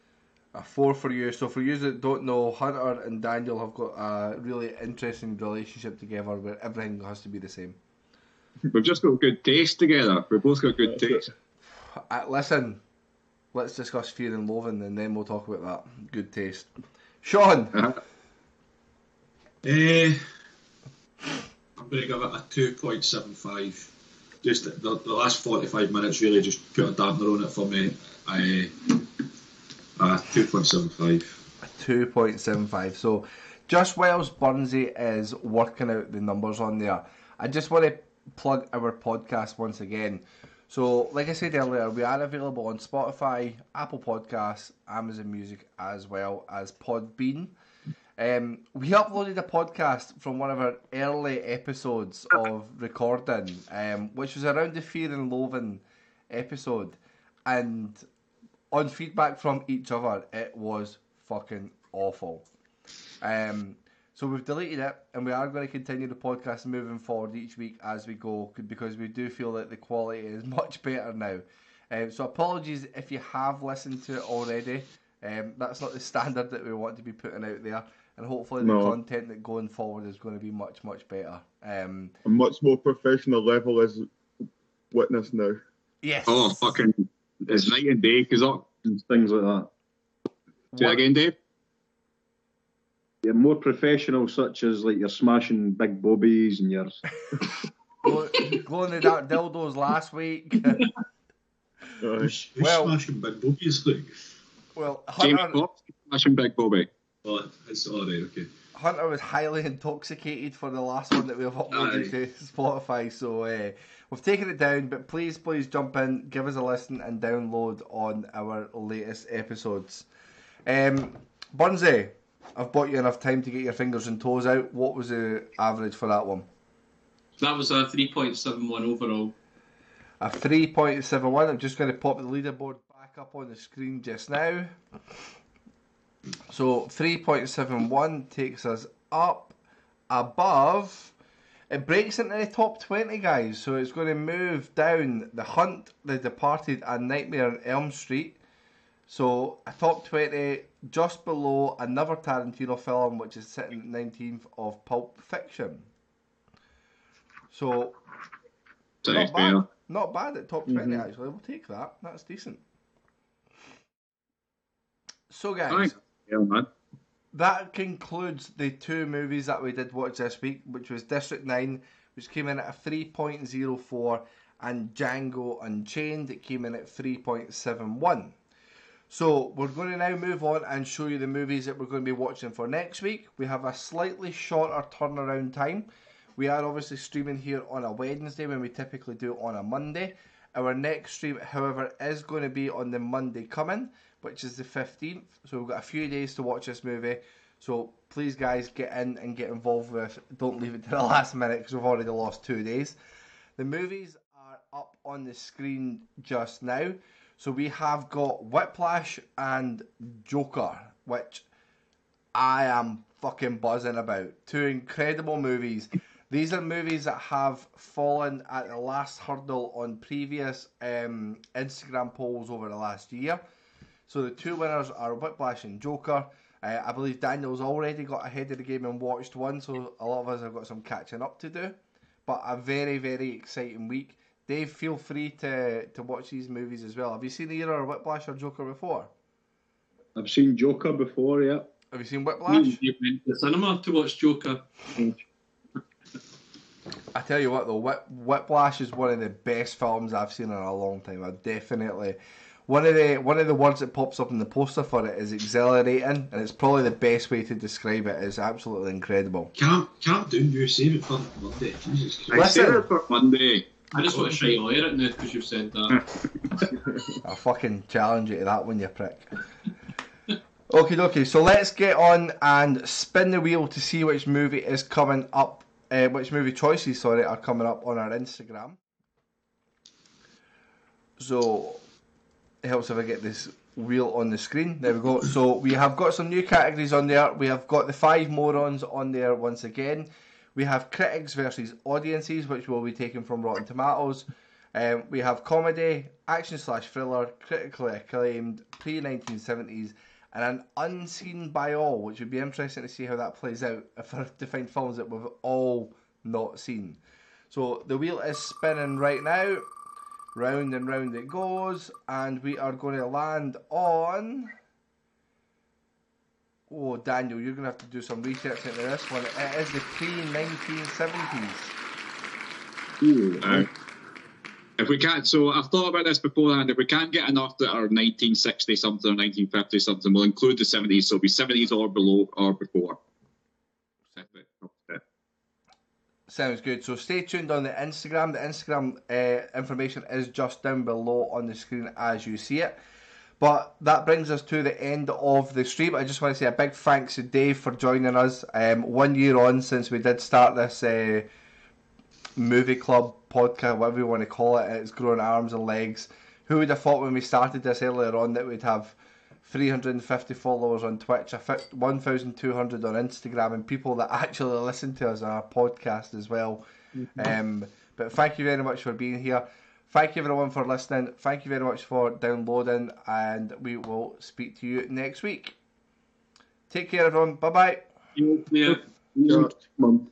S1: A four for you. So for you that don't know, Hunter and Daniel have got a really interesting relationship together where everything has to be the same. *laughs*
S2: We've just got good taste together. We've both got good taste.
S1: Uh, listen, let's discuss fear and loathing, and then we'll talk about that. Good taste. Sean.
S7: Eh, I'm going to give it a 2.75. Just the, the last 45 minutes really just put a dampener on it for me. I, uh, 2.75.
S1: 2.75. So just whilst Burnsy is working out the numbers on there, I just want to plug our podcast once again. So, like I said earlier, we are available on Spotify, Apple Podcasts, Amazon Music, as well as Podbean. Um, we uploaded a podcast from one of our early episodes of recording, um, which was around the Fear and Loathing episode. And on feedback from each other, it was fucking awful. Um, so we've deleted it, and we are going to continue the podcast moving forward each week as we go, because we do feel that the quality is *laughs* much better now. Um, so apologies if you have listened to it already. Um, that's not the standard that we want to be putting out there, and hopefully the
S8: No.
S1: content that going forward is going to be much much better. Um,
S8: A much more professional level is witness now.
S1: yes.
S2: Oh, fucking, it's night and day. Cause up.
S6: And things like that.
S2: Say that again, Dave.
S6: You're more professional, such as like you're smashing big bobbies and you're.
S1: Go- Going to that dildos last week. *laughs*
S8: Aye.
S7: Who's
S1: Well-
S7: smashing big boobies? Like,
S1: well,
S2: James
S1: Hunter,
S2: Fox, smashing Big Boabby.
S7: oh, it's alright, okay.
S1: Hunter was highly intoxicated for the last one that we've uploaded
S7: Aye.
S1: to Spotify, so uh, we've taken it down. But please, please jump in, give us a listen, and download on our latest episodes. Um, Burnsy, I've bought you enough time to get your fingers and toes out. What was the average for that one?
S3: That was a 3.71 overall.
S1: A 3.71. I'm just going to pop the leaderboard back up on the screen just now. So 3.71 takes us up above. It breaks into the top 20, guys. So it's going to move down The Hunt, The Departed, and Nightmare on Elm Street. So a top 20 just below another Tarantino film, which is sitting 19th of Pulp Fiction. So
S2: Sounds
S1: not bad.
S2: better.
S1: Not bad at top 20, actually. We'll take that. That's decent. So, guys,
S2: Yeah,
S1: that concludes the two movies that we did watch this week, which was District 9, which came in at a 3.04, and Django Unchained, it came in at 3.71. So, we're going to now move on and show you the movies that we're going to be watching for next week. We have a slightly shorter turnaround time. We are obviously streaming here on a Wednesday when we typically do on a Monday. Our next stream, however, is going to be on the Monday coming, which is the 15th. So we've got a few days to watch this movie. So please, guys, get in and get involved with. Don't leave it to the *laughs* last minute because we've already lost two days. The movies are up on the screen just now. So we have got Whiplash and Joker, which I am fucking buzzing about. Two incredible movies. These are movies that have fallen at the last hurdle on previous um, Instagram polls over the last year. So the two winners are Whiplash and Joker. Uh, I believe Daniel's already got ahead of the game and watched one, so a lot of us have got some catching up to do. But a very, very exciting week. Dave, feel free to, to watch these movies as well. Have you seen either Whiplash or Joker before?
S6: I've seen Joker before, yeah.
S1: Have you seen Whiplash?
S3: and Dave went to the cinema to watch Joker.
S1: I tell you what though, Whip, Whiplash is one of the best films I've seen in a long time. I definitely one of the one of the words that pops up in the poster for it is exhilarating, and it's probably the best way to describe it. It's absolutely incredible.
S7: Can't can't down. You save it for Monday. Jesus Christ.
S2: I said it for Monday.
S3: I just want to try lawyer it now because you've said that. *laughs*
S1: I fucking challenge you to that one, you prick. *laughs* Okay, okay. So let's get on and spin the wheel to see which movie is coming up. Uh, which movie choices, sorry, are coming up on our Instagram. So it helps if I get this wheel on the screen. There we go. So we have got some new categories on there. We have got the five morons on there once again. We have critics versus audiences, which will be taken from Rotten Tomatoes. Um, we have comedy, action slash thriller, critically acclaimed, pre 1970s, and an unseen by all, which would be interesting to see how that plays out if I to find films that we've all not seen. So the wheel is spinning right now. Round and round it goes, and we are going to land on. Oh, Daniel, you're going to have to do some research into this one. It is the pre 1970s.
S2: Uh, if we can't, so I've thought about this beforehand. If we can't get enough that are 1960 something or 1950 something, we'll include the 70s. So it'll be 70s or below or before.
S1: Sounds good. So stay tuned on the Instagram. The Instagram uh, information is just down below on the screen as you see it. But that brings us to the end of the stream. I just want to say a big thanks to Dave for joining us. Um, one year on since we did start this uh, movie club podcast, whatever you want to call it, it's grown arms and legs. Who would have thought when we started this earlier on that we'd have 350 followers on Twitch, 1,200 on Instagram, and people that actually listen to us on our podcast as well. Mm-hmm. Um, but thank you very much for being here. Thank you everyone for listening. Thank you very much for downloading, and we will speak to you next week. Take care, everyone. Bye bye.
S3: Yeah. yeah.